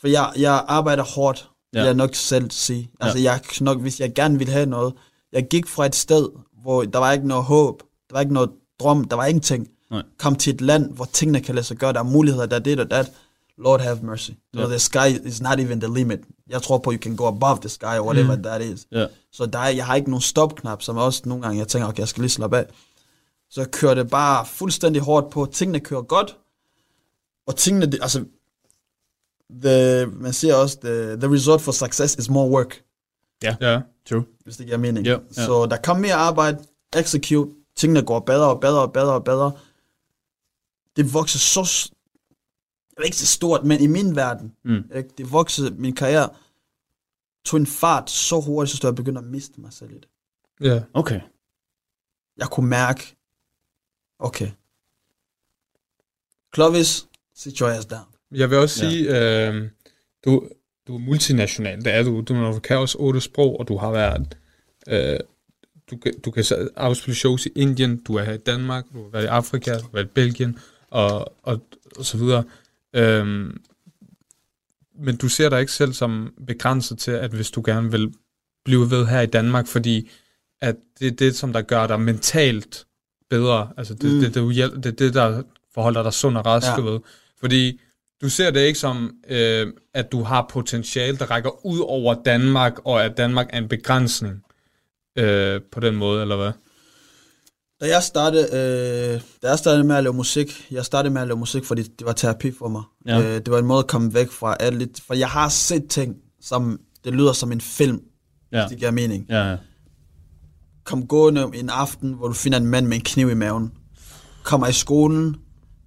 For jeg, jeg arbejder hårdt, Ja. ja. vil jeg nok selv sige. Altså jeg kan nok, hvis jeg gerne ville have noget. Jeg gik fra et sted, hvor der var ikke noget håb, der var ikke noget drøm, der var ingenting. Nej. Kom til et land, hvor tingene kan lade sig gøre, der er muligheder, der er det og dat. Lord have mercy. Ja. Ja. The sky is not even the limit. Jeg tror på, you can go above the sky, or whatever mm. that is. Ja. Så der er, jeg har ikke nogen stopknap, som også nogle gange, jeg tænker, okay, jeg skal lige slappe af. Så jeg kører det bare fuldstændig hårdt på. Tingene kører godt. Og tingene, det, altså, the, man siger også, the, the result for success is more work, Ja. True. hvis det giver mening. Ja, ja. Så der kommer mere arbejde, execute, tingene går bedre og bedre og bedre og bedre. Det vokser så, jeg vil ikke så stort, men i min verden, Mm. ikke? det voksede, min karriere tog en fart så hurtigt, så jeg begyndte at miste mig selv i det. Ja. Okay. jeg kunne mærke, okay, Clovis, sit your ass down. Jeg vil også Ja. sige, øh, du, du er multinational, det er du. Du kan også otte sprog, og du har været... Øh, du, kan- du kan så afspille shows i Indien, du er her i Danmark, du har været i Afrika, du har været i Belgien, og, og, og så videre. Øhm, men du ser dig ikke selv som begrænset til, at hvis du gerne vil blive ved her i Danmark, fordi at det er det, som der gør dig mentalt bedre. Altså det, Mm. det, det, det, det, det, det der forholder dig sund og rask ja. ved. Fordi du ser det ikke som, øh, at du har potentiale, der rækker ud over Danmark, og at Danmark er en begrænsning øh, på den måde, eller hvad? Da jeg startede, øh, da jeg startede med at lave musik, jeg startede med at lave musik, fordi det var terapi for mig. Ja. Øh, det var en måde at komme væk fra alt lidt, for jeg har set ting, som det lyder som en film, Ja. hvis det giver mening. Ja, ja. Kom gående en aften, hvor du finder en mand med en kniv i maven. Kommer i skolen,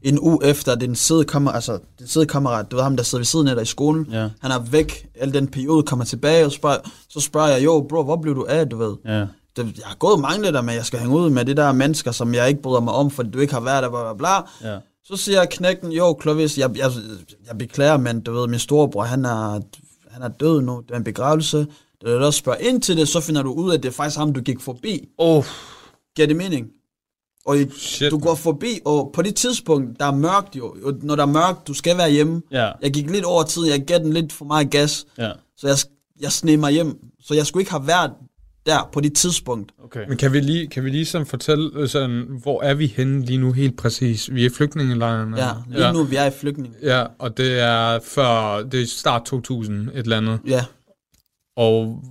en uge efter, din sidekammerat, altså din sidekammerat, du ved ham, der sidder ved siden af dig i skolen, Ja. han er væk, al den periode kommer tilbage, og spørger, så spørger jeg, jo bro, hvor blev du af, du ved? ja. Det, jeg har gået mange med, at jeg skal hænge ud med det der mennesker, som jeg ikke bryder mig om, fordi du ikke har været der, bla bla bla. ja. Så siger knægten, jo Clovis, jeg, jeg, jeg beklager, men du ved, min storebror, han er, han er død nu, det er en begravelse. Da du også spørger ind til det, så finder du ud af, at det er faktisk ham, du gik forbi. Oh, Giver det mening? Og i, Shit. du går forbi, og på det tidspunkt, der er mørkt jo. Og Når der er mørkt, du skal være hjemme. ja, Jeg gik lidt over tid, jeg gav den lidt for meget gas, ja. så jeg, jeg sneg mig hjem. Så jeg skulle ikke have været der på det tidspunkt. Okay. Men kan vi lige, kan vi lige sådan fortælle, øh, sådan, hvor er vi henne lige nu helt præcis? Vi er i flygtningelejren. Ja, lige ja. nu vi er i flygtning. Ja, og det er før, det er start 2000, et eller andet. Ja, Og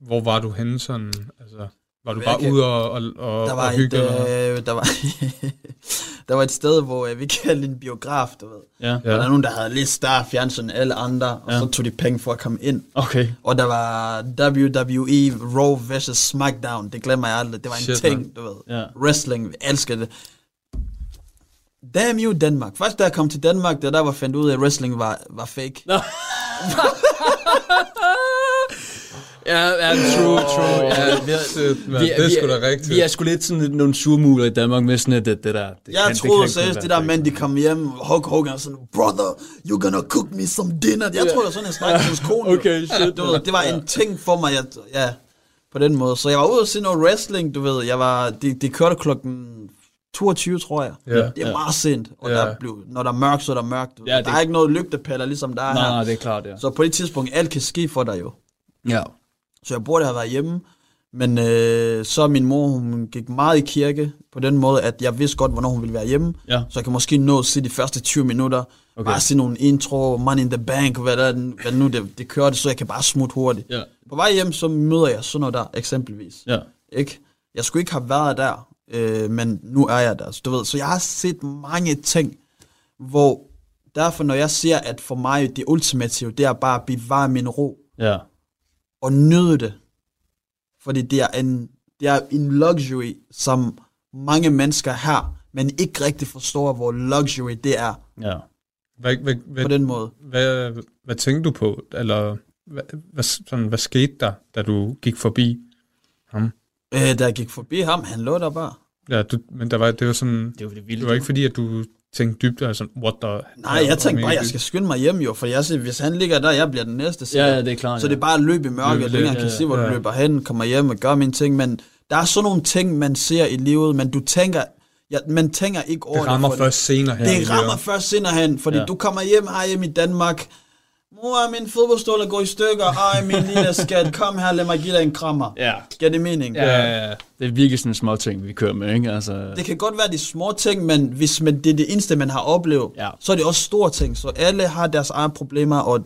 hvor var du henne sådan? Altså, var du bare ude og, og, og, der var, og hygge? et, øh, der, var, der var et sted, hvor øh, vi kaldte en biograf, du ved. Ja. Og der er nogen, der havde lidt større fjernsyn end alle andre, og Ja. så tog de penge for at komme ind. okay. Og der var WWE Raw vs. SmackDown, det glemmer jeg aldrig. Det var en Shit, ting, man. du ved. Ja. Wrestling, vi elskede det. Damn you, Danmark. Først da jeg kom til Danmark, det var der, jeg fandt ud af, at wrestling var, var fake. Ja, ja, true, true. Ja, vi, er, Shit, man, vi, det er vi sgu da rigtigt. Vi er sgu lidt sådan nogle surmuler i Danmark med sådan, at det, det der... Det Jeg kan, troede det seriøst, det der mænd, de kom hjem, Hulk Hogan og sådan, brother, you gonna cook me some dinner. Jeg troede, det var sådan, jeg snakkede til hans kone. jo. Okay, shit, Du ved, det var en ting for mig, jeg, ja, på den måde. Så jeg var ude og se noget wrestling, du ved. Jeg var, det, det kørte klokken 22, tror jeg. Ja. Det er meget sent, og Ja. der blev, når der er mørkt, så er der mørkt. Ja, der det- er ikke noget lygtepæller, ligesom der er Nej, her. nej, det er klart, ja. Så på det tidspunkt, alt kan ske for dig jo. Ja. Så jeg burde have været hjemme. Men øh, så min mor, hun gik meget i kirke på den måde, at jeg vidste godt, hvornår hun ville være hjemme. Ja. Så jeg kan måske nå at se de første 20 minutter. Okay. Bare se nogle intro, money in the bank, hvad, der, hvad nu det, det kørte, så jeg kan bare smutte hurtigt. Ja. På vej hjem, så møder jeg sådan noget der, eksempelvis. Ja. Ikke? Jeg skulle ikke have været der, øh, men nu er jeg der. Så, du ved, så jeg har set mange ting, hvor derfor når jeg siger, at for mig det ultimative, det er bare at bevare min ro Ja. Og nyde det. Fordi det er en, det er en luxury, som mange mennesker har, men ikke rigtig forstår, hvor luxury det er Ja. Hvad, hvad, hvad, på den måde. hvad, hvad tænkte du på? Eller hvad, hvad, sådan, hvad skete der, da du gik forbi ham? Øh, da jeg gik forbi ham, han lå der bare. Ja, du, men der var, det var sådan... Det var det vilde. Det var ikke fordi, at du tænkte dybt, altså, what the... Nej, jeg tænkte bare, jeg skal skynde mig hjem jo, for jeg siger, hvis han ligger der, jeg bliver den næste. Ja, ja, det er klart. Så det er bare at løbe i mørket, Løbe og lidt, engang kan ja, se, hvor ja. du løber hen, kommer hjem og gør mine ting, men der er sådan nogle ting, man ser i livet, men du tænker, ja, man tænker ikke over Det rammer for først senere her. i Det rammer først senere hen, fordi Ja. ja. du kommer hjem her hjemme i Danmark, mor, min fodboldstol er gået i stykker, ej, min lille skat, kom her, lad mig give dig en krammer. Ja. Giver det mening? Ja, ja, ja. Det er virkelig sådan en små ting, vi kører med, ikke? Altså, Det kan godt være de små ting, men hvis man, det er det eneste, man har oplevet, Ja. så er det også store ting. Så alle har deres egne problemer, og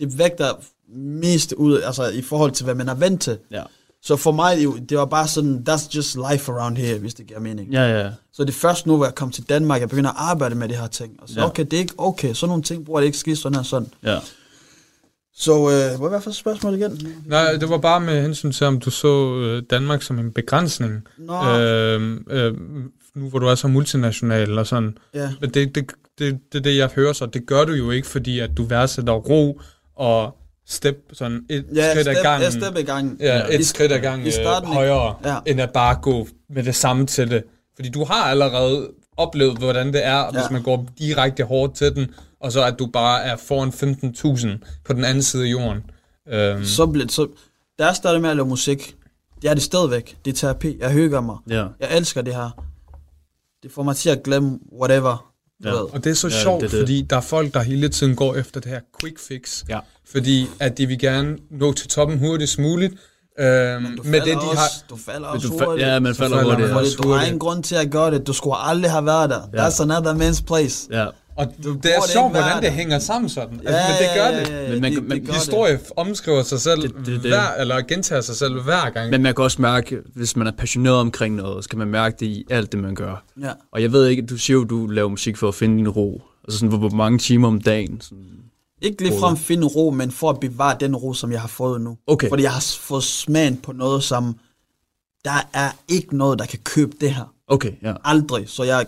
det vægter mest ud, altså i forhold til, hvad man er vant til. ja. Så for mig, det, var bare sådan, that's just life around here, hvis det giver mening. Ja, ja. Så det er først nu, hvor jeg kom til Danmark, jeg begynder at arbejde med det her ting. Og så, Ja. okay, det er ikke okay, sådan nogle ting bruger det ikke ske sådan her sådan. Ja. Så, øh, hvad var for spørgsmål igen? Nej, det var bare med hensyn til, om du så øh, Danmark som en begrænsning. Nå, Øh, øh, nu hvor du er så multinational og sådan. ja. Men det, det, det, det, det, jeg hører så, det gør du jo ikke, fordi at du værdsætter ro og step sådan et Ja, skridt step, ad gangen. ja, step i gangen. Ja, I- et skridt ad gangen i øh, starten, ikke? højere, Ja. end at bare gå med det samme til det. Fordi du har allerede oplevet, hvordan det er, hvis Ja. man går direkte hårdt til den, og så at du bare er foran 15.000 på den anden side af jorden. Øhm, Så blev så, da jeg startede med at lave musik, det er det stadigvæk. Det er terapi. Jeg hygger mig. Ja. Jeg elsker det her. Det får mig til at glemme whatever. Ja. ved. Og det er så Ja, sjovt, det det, fordi der er folk, der hele tiden går efter det her quick fix. Ja. Fordi at de vil gerne nå til toppen hurtigst muligt. Øhm, Du med det, de også, har... Du falder Men også du fa- hurtigt. ja, man falder falder hurtigt. også du har hurtigt. ingen grund til at gøre det. Du skulle aldrig have været der. Ja. That's another man's place. Ja. Og det er det sjovt, hvordan det hænger sammen sådan. Ja, altså, men det gør ja, det. ja, ja, Men man- det- man- det gør Historie omskriver sig selv Det- det- det- hver, eller gentager sig selv hver gang. Men man kan også mærke, hvis man er passioneret omkring noget, så kan man mærke det i alt det, man gør. det. Ja. Og jeg ved ikke, du siger jo, du laver musik for at finde din ro. Altså sådan, hvor, hvor mange timer om dagen. Sådan. Ikke lige frem finde ro, men for at bevare den ro, som jeg har fået nu. Okay. Fordi jeg har fået smagen på noget, som... Der er ikke noget, der kan købe det her. Okay, ja. Aldrig. Så jeg...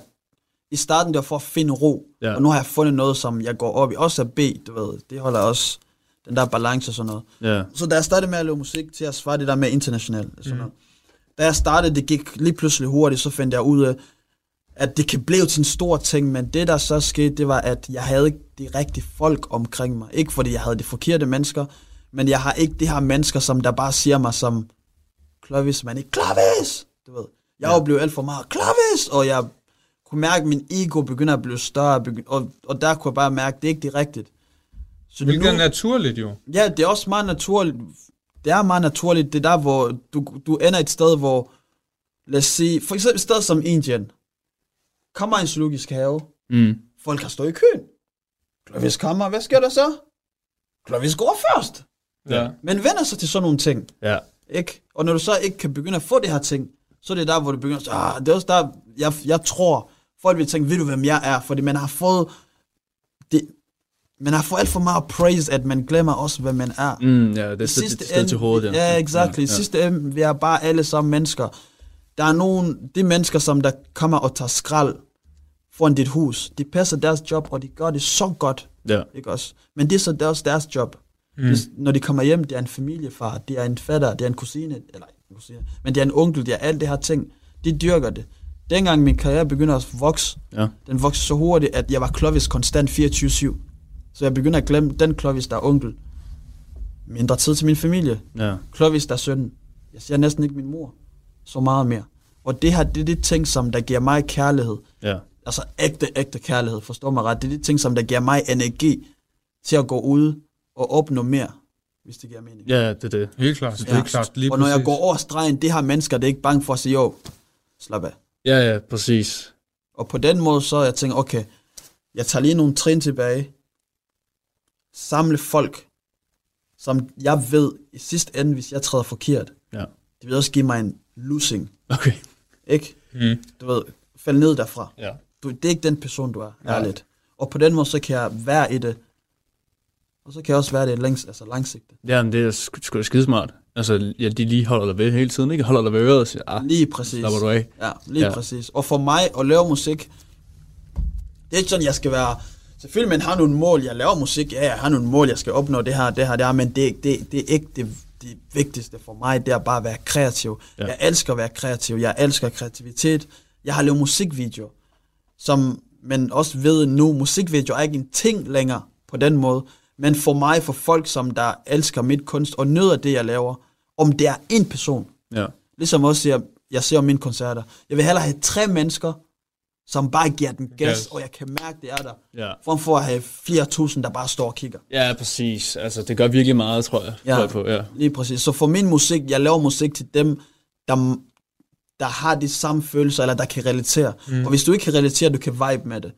I starten, det var for at finde ro. Ja. Og nu har jeg fundet noget, som jeg går op i. Også af B, du ved. Det holder også den der balance og sådan noget. ja. Så da jeg startede med at lave musik, til at svare det der med internationalt. Sådan noget. Da jeg startede, det gik lige pludselig hurtigt, så fandt jeg ud af, at det kan blive til en stor ting, men det der så skete, det var, at jeg havde ikke de rigtige folk omkring mig. Ikke fordi jeg havde de forkerte mennesker, men jeg har ikke de her mennesker, som der bare siger mig som, Clovis, man ikke, Clovis! Du ved, jeg ja. blev alt for meget, Clovis! Og jeg kunne mærke, at min ego begynder at blive større, og, og der kunne jeg bare mærke, at det er ikke det rigtigt. Så Hvilket er naturligt jo. Ja, det er også meget naturligt. Det er meget naturligt. Det er der, hvor du, du ender et sted, hvor, lad os sige, for eksempel et sted som Indien. Kommer en zoologisk have. Mm. Folk har stået i køen. Clovis kommer, hvad sker der så? Clovis går først. Ja. Men vender sig til sådan nogle ting. Ja. Ikke? Og når du så ikke kan begynde at få det her ting, så er det der, hvor du begynder at sige, ah, det er også der, jeg, jeg tror, folk vil tænke, ved du, hvem jeg er? Fordi man har fået, det, man har fået alt for meget praise, at man glemmer også, hvem man er. Mm, ja, det er sted, det er sted til hovedet. Ja, ja exactly. Ja, ja. Sidste ende, vi er bare alle sammen mennesker. Der er nogle, de mennesker, som der kommer og tager skrald foran dit hus. De passer deres job, og de gør det så godt. Ja. Ikke også? Men det er så er også deres job. Mm. Det, når de kommer hjem, det er en familiefar, det er en fatter, det er en kusine, eller en kusine, men det er en onkel, det er alt det her ting. De dyrker det. Dengang min karriere begynder at vokse, Ja. den voksede så hurtigt, at jeg var Clovis konstant 24-7. Så jeg begynder at glemme den Clovis, der er onkel. Mindre tid til min familie. Ja. Clovis, der er søn. Jeg ser næsten ikke min mor. Så meget mere. Og det her, det er de ting, som der giver mig kærlighed. Ja. Altså ægte, ægte kærlighed, forstår mig ret. Det er de ting, som der giver mig energi til at gå ud og opnå mere, hvis det giver mening. Ja, det er det. Helt klart. Det er klart. Lige og når jeg præcis. går over stregen, det her mennesker, det er ikke bange for at sige, jo, slap af. Ja, ja, præcis. Og på den måde, så jeg tænker, okay, jeg tager lige nogle trin tilbage, samle folk, som jeg ved i sidste ende, hvis jeg træder forkert, Ja. det vil også give mig en losing, Okay. ikke? Mm. Du ved, fald ned derfra. Ja. Du, det er ikke den person, du er, ærligt. Og på den måde, så kan jeg være i det, og så kan jeg også være det længs, altså langsigtet. Ja, men det er sgu da skidesmart. Altså, ja, de lige holder dig ved hele tiden, ikke? Holder dig ved øret og siger, ah, Lige præcis. slapper du af. Ja, lige Ja. præcis. Og for mig at lave musik, det er ikke sådan, jeg skal være... Selvfølgelig, man har nogle mål. Jeg laver musik, ja, jeg har nogle mål, jeg skal opnå det her, det her, det her, men det, det, det er ikke det, det vigtigste for mig. Det er bare at være kreativ. Ja. Jeg elsker at være kreativ. Jeg elsker kreativitet. Jeg har lavet musikvideoer, som man også ved nu, musikvideoer er ikke en ting længere på den måde. Men for mig, for folk, som der elsker mit kunst og nyder det, jeg laver, om det er en person, Ja. Ligesom også jeg, jeg ser om mine koncerter. Jeg vil hellere have tre mennesker, som bare giver den gas, Gas. og jeg kan mærke, det er der. Ja. Frem for at have flere tusind, der bare står og kigger. Ja, præcis. Altså, det gør virkelig meget, tror jeg. Ja. Tror jeg på, ja. Lige præcis. Så for min musik, jeg laver musik til dem, der, der har de samme følelser, eller der kan relatere. Mm. Og hvis du ikke kan relatere, du kan vibe med det.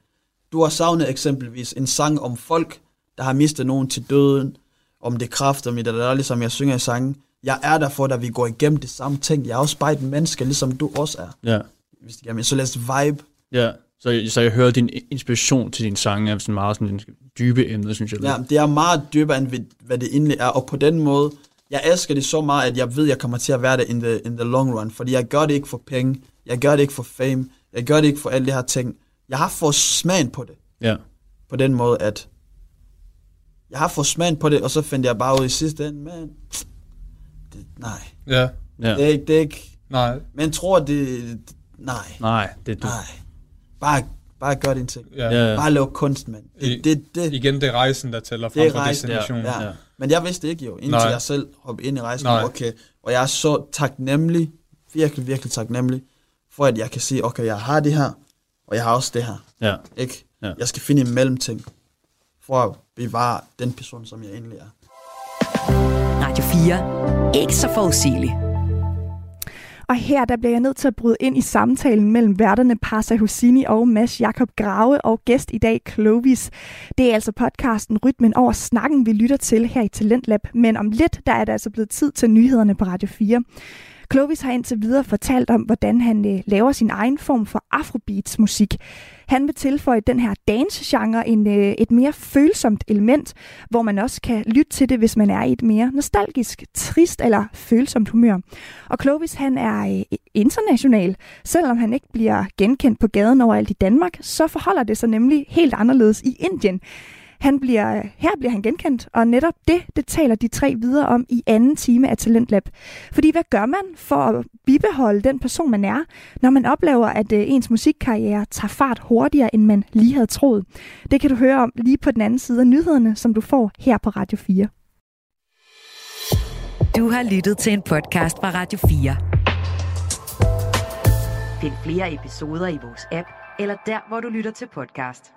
Du har savnet eksempelvis en sang om folk, der har mistet nogen til døden, om det kræft, om det der, ligesom jeg synger i sangen. Jeg er der for dig, vi går igennem det samme ting. Jeg er også bare et menneske, ligesom du også er. Ja. Hvis det giver mening. Så lad os vibe Ja. Så, så jeg hører din inspiration til din sang er sådan meget sådan en dybe emne, synes jeg. Ja, det er meget dybere, end hvad- det egentlig er, og på den måde, jeg elsker det så meget, at jeg ved, at jeg kommer til at være det in the, in the long run, fordi jeg gør det ikke for penge, jeg gør det ikke for fame, jeg gør det ikke for alle de her ting. Jeg har fået smagen på det, Ja. på den måde, at jeg har fået smagen på det, og så fandt jeg bare ud i sidste ende, man, det, nej, Ja. ja. det er ikke, det er ikke, Nej. man tror, det, nej, Nej, det er du. nej, bare, bare gør din ting. Ja. Ja. Bare lav kunst, mand. Det, det, det, Igen, det er rejsen, der tæller frem for rejsen, destinationen. Ja. Ja. ja. Men jeg vidste ikke jo, indtil Nej. jeg selv hoppede ind i rejsen. Nej. Okay. Og jeg er så taknemmelig, virkelig, virkelig taknemmelig, for at jeg kan sige, okay, jeg har det her, og jeg har også det her. Ja. Ikke? Ja. Jeg skal finde en mellemting, for at bevare den person, som jeg egentlig er. Radio 4. Ikke så forudsigeligt. Og her der bliver jeg nødt til at bryde ind i samtalen mellem værterne Parsa Husini og Mads Jakob Grave og gæst i dag Clovis. Det er altså podcasten Rytmen over snakken, vi lytter til her i Talentlab. Men om lidt, der er det altså blevet tid til nyhederne på Radio 4. Clovis har indtil videre fortalt om, hvordan han øh, laver sin egen form for afrobeats musik. Han vil tilføje den her dance-genre en, øh, et mere følsomt element, hvor man også kan lytte til det, hvis man er i et mere nostalgisk, trist eller følsomt humør. Og Clovis han er øh, international. Selvom han ikke bliver genkendt på gaden overalt i Danmark, så forholder det sig nemlig helt anderledes i Indien. Han bliver, her bliver han genkendt, og netop det, det taler de tre videre om i anden time af Talentlab. Fordi hvad gør man for at bibeholde den person, man er, når man oplever, at øh, ens musikkarriere tager fart hurtigere, end man lige havde troet? Det kan du høre om lige på den anden side af nyhederne, som du får her på Radio 4. Du har lyttet til en podcast fra Radio 4. Find flere episoder i vores app, eller der, hvor du lytter til podcast.